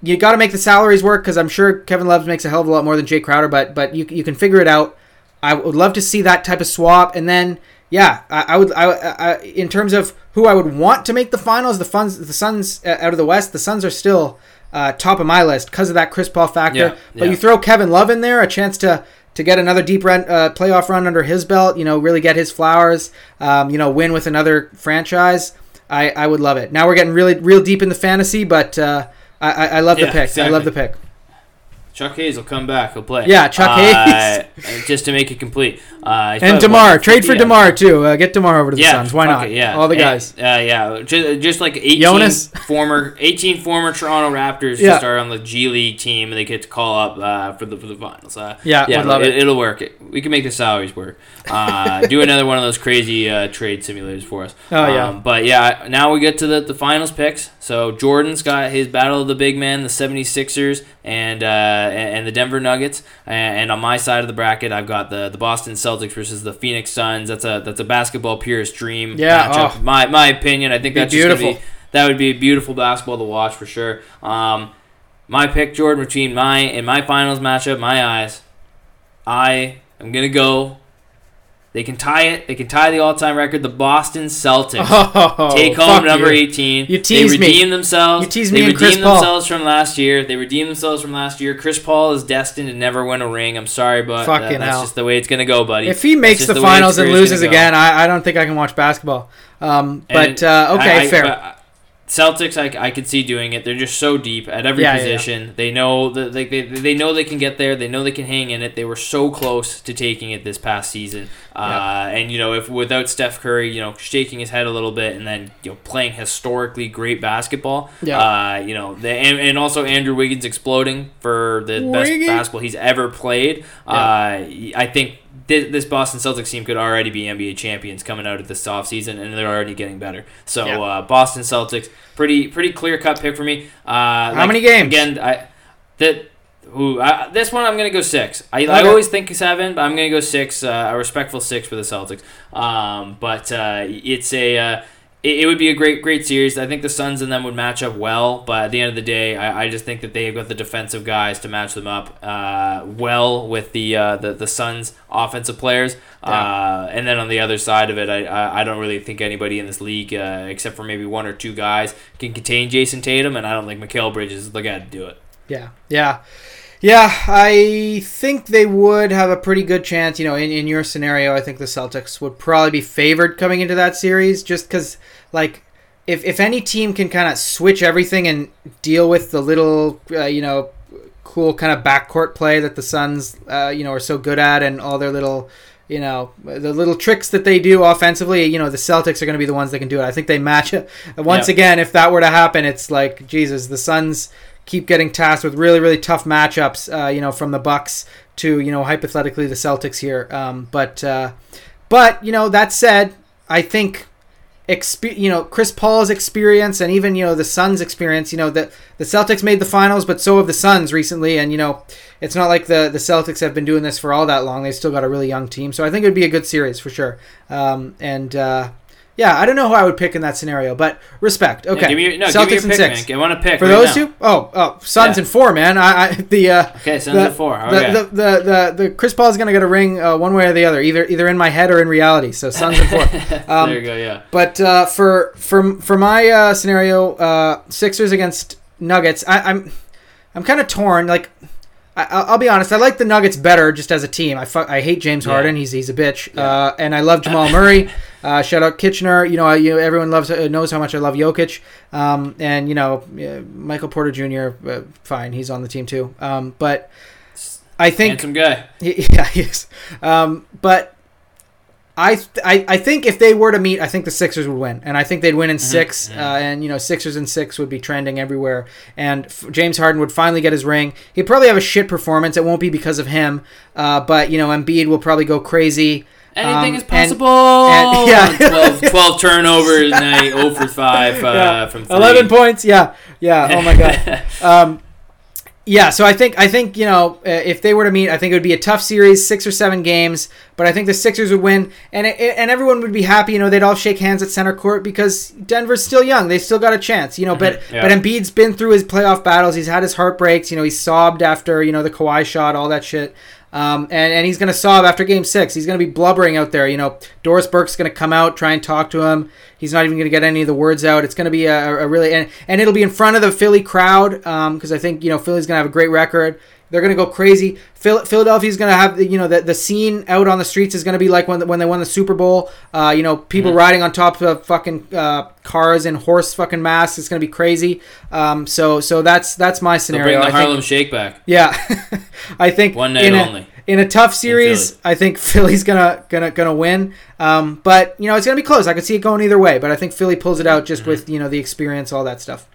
You got to make the salaries work because I'm sure Kevin Love makes a hell of a lot more than Jay Crowder, but but you, you can figure it out. I would love to see that type of swap, and then yeah, I, I would. I, I, in terms of who I would want to make the finals, the funds, the Suns uh, out of the West, the Suns are still uh, top of my list because of that Chris Paul factor. Yeah, but yeah. you throw Kevin Love in there, a chance to to get another deep run uh, playoff run under his belt. You know, really get his flowers. Um, you know, win with another franchise. I, I would love it. Now we're getting really real deep in the fantasy, but uh, I, I love the Yeah, pick. I love the pick. Chuck Hayes will come back. He'll play. Yeah, Chuck Uh, [laughs] just to make it complete. Uh, And Demar, trade for 50, Demar too. Uh, get Demar over to the Yeah, Suns. Why not? it, yeah, all the guys. uh, yeah, just, just like eighteen Jonas? [laughs] former eighteen former Toronto Raptors Yeah. just are on the G League team, and they get to call up uh, for the for the finals. Uh, Yeah, yeah, love it. it. will work. We can make the salaries work. Uh, [laughs] do another one of those crazy uh, trade simulators for us. Oh, yeah. Um, but yeah, now we get to the, the finals picks. So Jordan's got his battle of the big men, the 76ers, and uh, and and the Denver Nuggets. And, and on my side of the bracket, I've got the, the Boston Celtics versus the Phoenix Suns. That's a that's a basketball purist dream Yeah, matchup. oh. My my opinion. I think that's just gonna beautiful. be that would be a beautiful basketball to watch for sure. Um, my pick, Jordan, between my in my finals matchup, my eyes, I am gonna go. They can tie it. They can tie the all-time record. The Boston Celtics [laughs] Oh, take home number you. 18. You tease they me. redeem themselves. You tease they me Chris redeem Paul. themselves from last year. They redeem themselves from last year. Chris Paul is destined to never win a ring. I'm sorry, but that- that's hell. just the way it's gonna go, buddy. If he makes the, the finals and loses again, I, I don't think I can watch basketball. Um, but uh, okay, I- I- fair. Celtics, I, I could see doing it. They're just so deep at every Yeah, yeah, yeah. position. They know that they, they, they know they can get there. They know they can hang in it. They were so close to taking it this past season. Uh, and you know, if without Steph Curry, you know, shaking his head a little bit and then you know playing historically great basketball. Yeah. Uh, you know, the, and, and also Andrew Wiggins exploding for the best basketball he's ever played. Uh, I think this, this Boston Celtics team could already be NBA champions coming out of this offseason, and they're already getting better. So Yeah. uh, Boston Celtics, pretty pretty clear cut pick for me. Uh, How many games? Again, I that. Ooh, I, this one I'm gonna go six. I, I always think seven, but I'm gonna go six. Uh, a respectful six for the Celtics. Um, but uh, it's a uh, it, it would be a great great series. I think the Suns and them would match up well, but at the end of the day, I, I just think that they've got the defensive guys to match them up uh, well with the uh, the the Suns offensive players. Uh, and then on the other side of it, I, I, I don't really think anybody in this league, uh, except for maybe one or two guys, can contain Jayson Tatum, and I don't think Mikal Bridges is the guy to do it. Yeah, yeah, yeah. I think they would have a pretty good chance. You know, in, in your scenario, I think the Celtics would probably be favored coming into that series, just because, like, if if any team can kind of switch everything and deal with the little, uh, you know, cool kind of backcourt play that the Suns, uh, you know, are so good at, and all their little. You know the little tricks that they do offensively. You know the Celtics are going to be the ones that can do it. I think they match it. Once again, if that were to happen, it's like Jesus. The Suns keep getting tasked with really really tough matchups uh, you know from the bucks to you know hypothetically the celtics here. Um, but uh, but you know that said i think you know chris paul's experience and even you know the suns experience you know the, the celtics made the finals but so have the suns recently. And you know it's not like the, the celtics have been doing this for all that long. They've still got a really young team. So i think it would be a good series for sure. Um, and uh, yeah, I don't know who I would pick in that scenario, but respect. Okay, Yeah, give me your, no, Celtics give me your and pick, six. man. I want to pick For right those now. two, oh, oh, Suns Yeah. and four, man. I, I the uh, Okay, Suns the, and four. Okay. the, the, the the Chris Paul is gonna get a ring uh, one way or the other, either either in my head or in reality. So Suns and four. Um, [laughs] there you go. Yeah. But uh, for for for my uh, scenario, uh, Sixers against Nuggets, I, I'm I'm kind of torn. Like, I, I'll I'll be honest, I like the Nuggets better just as a team. I fu- I hate James Yeah. Harden. He's he's a bitch. Yeah. Uh, and I love [laughs] Jamal Murray. Uh, shout out Kitchener. You know, I, you know, everyone loves uh, knows how much I love Jokic. Um, and you know, Michael Porter Jr. Uh, fine, he's on the team too. Um, but I think Handsome guy. [laughs] yeah, yes. Um, but I, I I think if they were to meet, I think the Sixers would win, and I think they'd win in 6 mhm. Uh, and you know, Sixers and six would be trending everywhere, and f- James Harden would finally get his ring. He'd probably have a shit performance. It won't be because of him, uh, but you know, Embiid will probably go crazy. Anything Um, is possible. and- [laughs] yeah. [laughs] 12, 12 turnovers night, 0 for [laughs] 5 uh, Yeah. from three. Eleven points. Yeah, yeah. Oh my god. Um, yeah, so I think I think you know uh, if they were to meet, I think it would be a tough series, six or seven games. But I think the Sixers would win, and it, and everyone would be happy. You know, they'd all shake hands at center court because Denver's still young; they still got a chance. You know, but yeah. but Embiid's been through his playoff battles. He's had his heartbreaks. You know, he sobbed after you know the Kawhi shot, all that shit. Um, and, and he's going to sob after game six. He's going to be blubbering out there. You know, Doris Burke's going to come out, try and talk to him. He's not even going to get any of the words out. It's going to be a, a really, and, and it'll be in front of the Philly crowd because I think, you know, Philly's going to have a great record. They're going to go crazy. Phil, Philadelphia's going to have, the, you know, the, the scene out on the streets is going to be like when, when they won the Super Bowl. Uh, you know, people Mhm. riding on top of fucking uh, cars and horse fucking masks. It's going to be crazy. Um, so so that's that's my They'll scenario. bring the I think- Harlem Shake back. yeah, [laughs] I think One night in a, only. in a tough series, I think [laughs] Philly's gonna gonna gonna win. Um, but you know it's gonna be close. I could see it going either way. But I think Philly pulls it out just Mm-hmm. with you know the experience, all that stuff.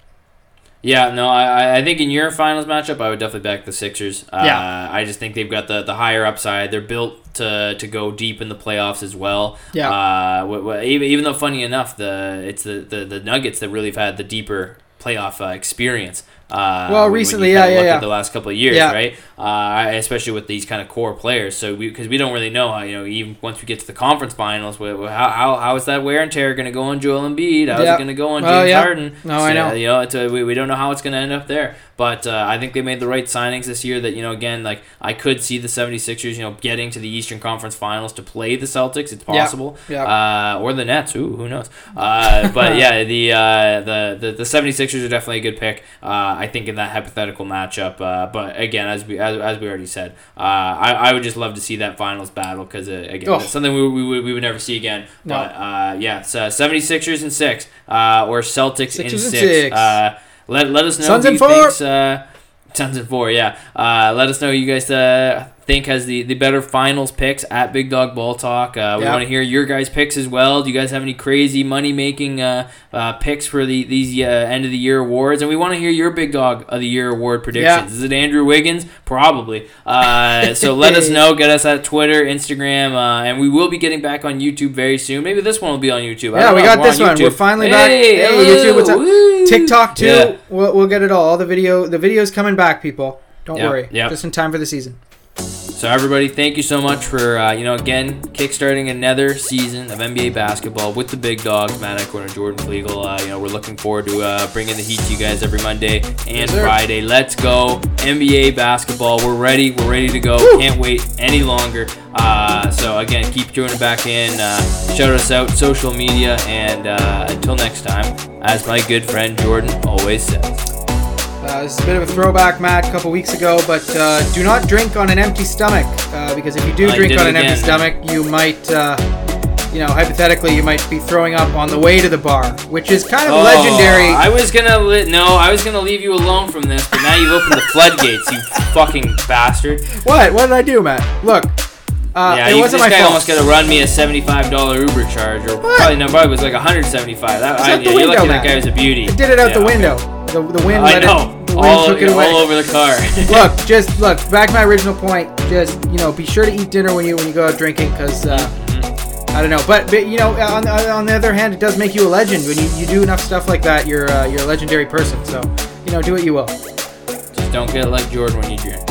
Yeah, no, I, I- think in your finals matchup, I would definitely back the Sixers. Uh, Yeah. I just think they've got the, the higher upside. They're built to, to go deep in the playoffs as well. Yeah. Uh, wh- wh- even, even though, funny enough, the it's the, the, the Nuggets that really have had the deeper playoff uh, experience. Uh, Well, when- when you recently, yeah, yeah, look yeah. At the last couple of years, Yeah. right? Uh, especially with these kind of core players. So because we, don't really know, how, you know, even once we get to the conference finals, how, how, how is that wear and tear going to go on Joel Embiid? How's Yeah. it going to go on Well, James yeah. Harden? No, I know. you know, it's a, we, we don't know how it's going to end up there. But uh, I think they made the right signings this year that, you know, again, like I could see the 76ers, you know, getting to the Eastern Conference Finals to play the Celtics. It's possible. Yeah. Uh, or the Nets. Ooh, who knows? [laughs] Uh, but yeah, the, uh, the, the, the 76ers are definitely a good pick, uh, I think, in that hypothetical matchup. Uh, but again, as we, as, as we already said, uh, I, I would just love to see that finals battle because, uh, again, Oh. something we, we, would- we would never see again. No. But uh, yeah, uh, 76ers in six uh, or Celtics Sixers in six. six. Uh, let, let us know Suns who you four. think's, uh, Suns in four, yeah. Uh, let us know you guys uh, think has the, the better finals picks at Big Dog Ball Talk. Uh, we Yeah. want to hear your guys' picks as well. Do you guys have any crazy money making uh, uh, picks for the these uh, end of the year awards? And we want to hear your Big Dog of the Year award predictions. Yeah. Is it Andrew Wiggins? Probably. Uh, so let us [laughs] know. Get us at Twitter, Instagram, uh, and we will be getting back on YouTube very soon. Maybe this one will be on YouTube. Yeah, we got We're this on one. We're finally back. Hey, Hey, hello, YouTube, what's up? woo. TikTok too. Yeah. We'll, we'll get it all. All the video, the videos coming back, people. Don't Yep, worry. yep. Just in time for the season. So everybody, thank you so much for uh, you know again kickstarting another season of NBA basketball with the big dogs, Matt Eckler and Jordan Flegel. Uh, you know we're looking forward to uh, bringing the heat to you guys every Monday and sir. Friday. Let's go NBA basketball. We're ready. We're ready to go. Woo. Can't wait any longer. Uh, so again, keep tuning back in. Uh, shout us out social media, and uh, until next time, as my good friend Jordan always says. Uh, this is a bit of a throwback, Matt, a couple weeks ago, but uh, do not drink on an empty stomach uh, because if you do I drink on an empty stomach, you might, uh, you know, hypothetically, you might be throwing up on the way to the bar, which is kind of legendary. Oh, I was gonna li- no, I was gonna leave you alone from this, but now you've opened the floodgates, you fucking bastard. what? What did I do, Matt? Look, uh, yeah, it wasn't this my guy fault. almost gonna run me a seventy-five dollar Uber charge, or What? probably no, probably was like hundred seventy-five. That, I, yeah, you're lucky that guy was a beauty. I did it out Yeah, the okay. window. The, the wind I let know, it. The wind all, took it away. all over the car. [laughs] look, just look. Back to my original point. Just you know, be sure to eat dinner when you when you go out drinking, because uh, Mm-hmm. I don't know. But but you know, on, on the other hand, it does make you a legend when you, you do enough stuff like that. You're uh, you're a legendary person. So you know, do what you will. Just don't get like Jordan when you drink.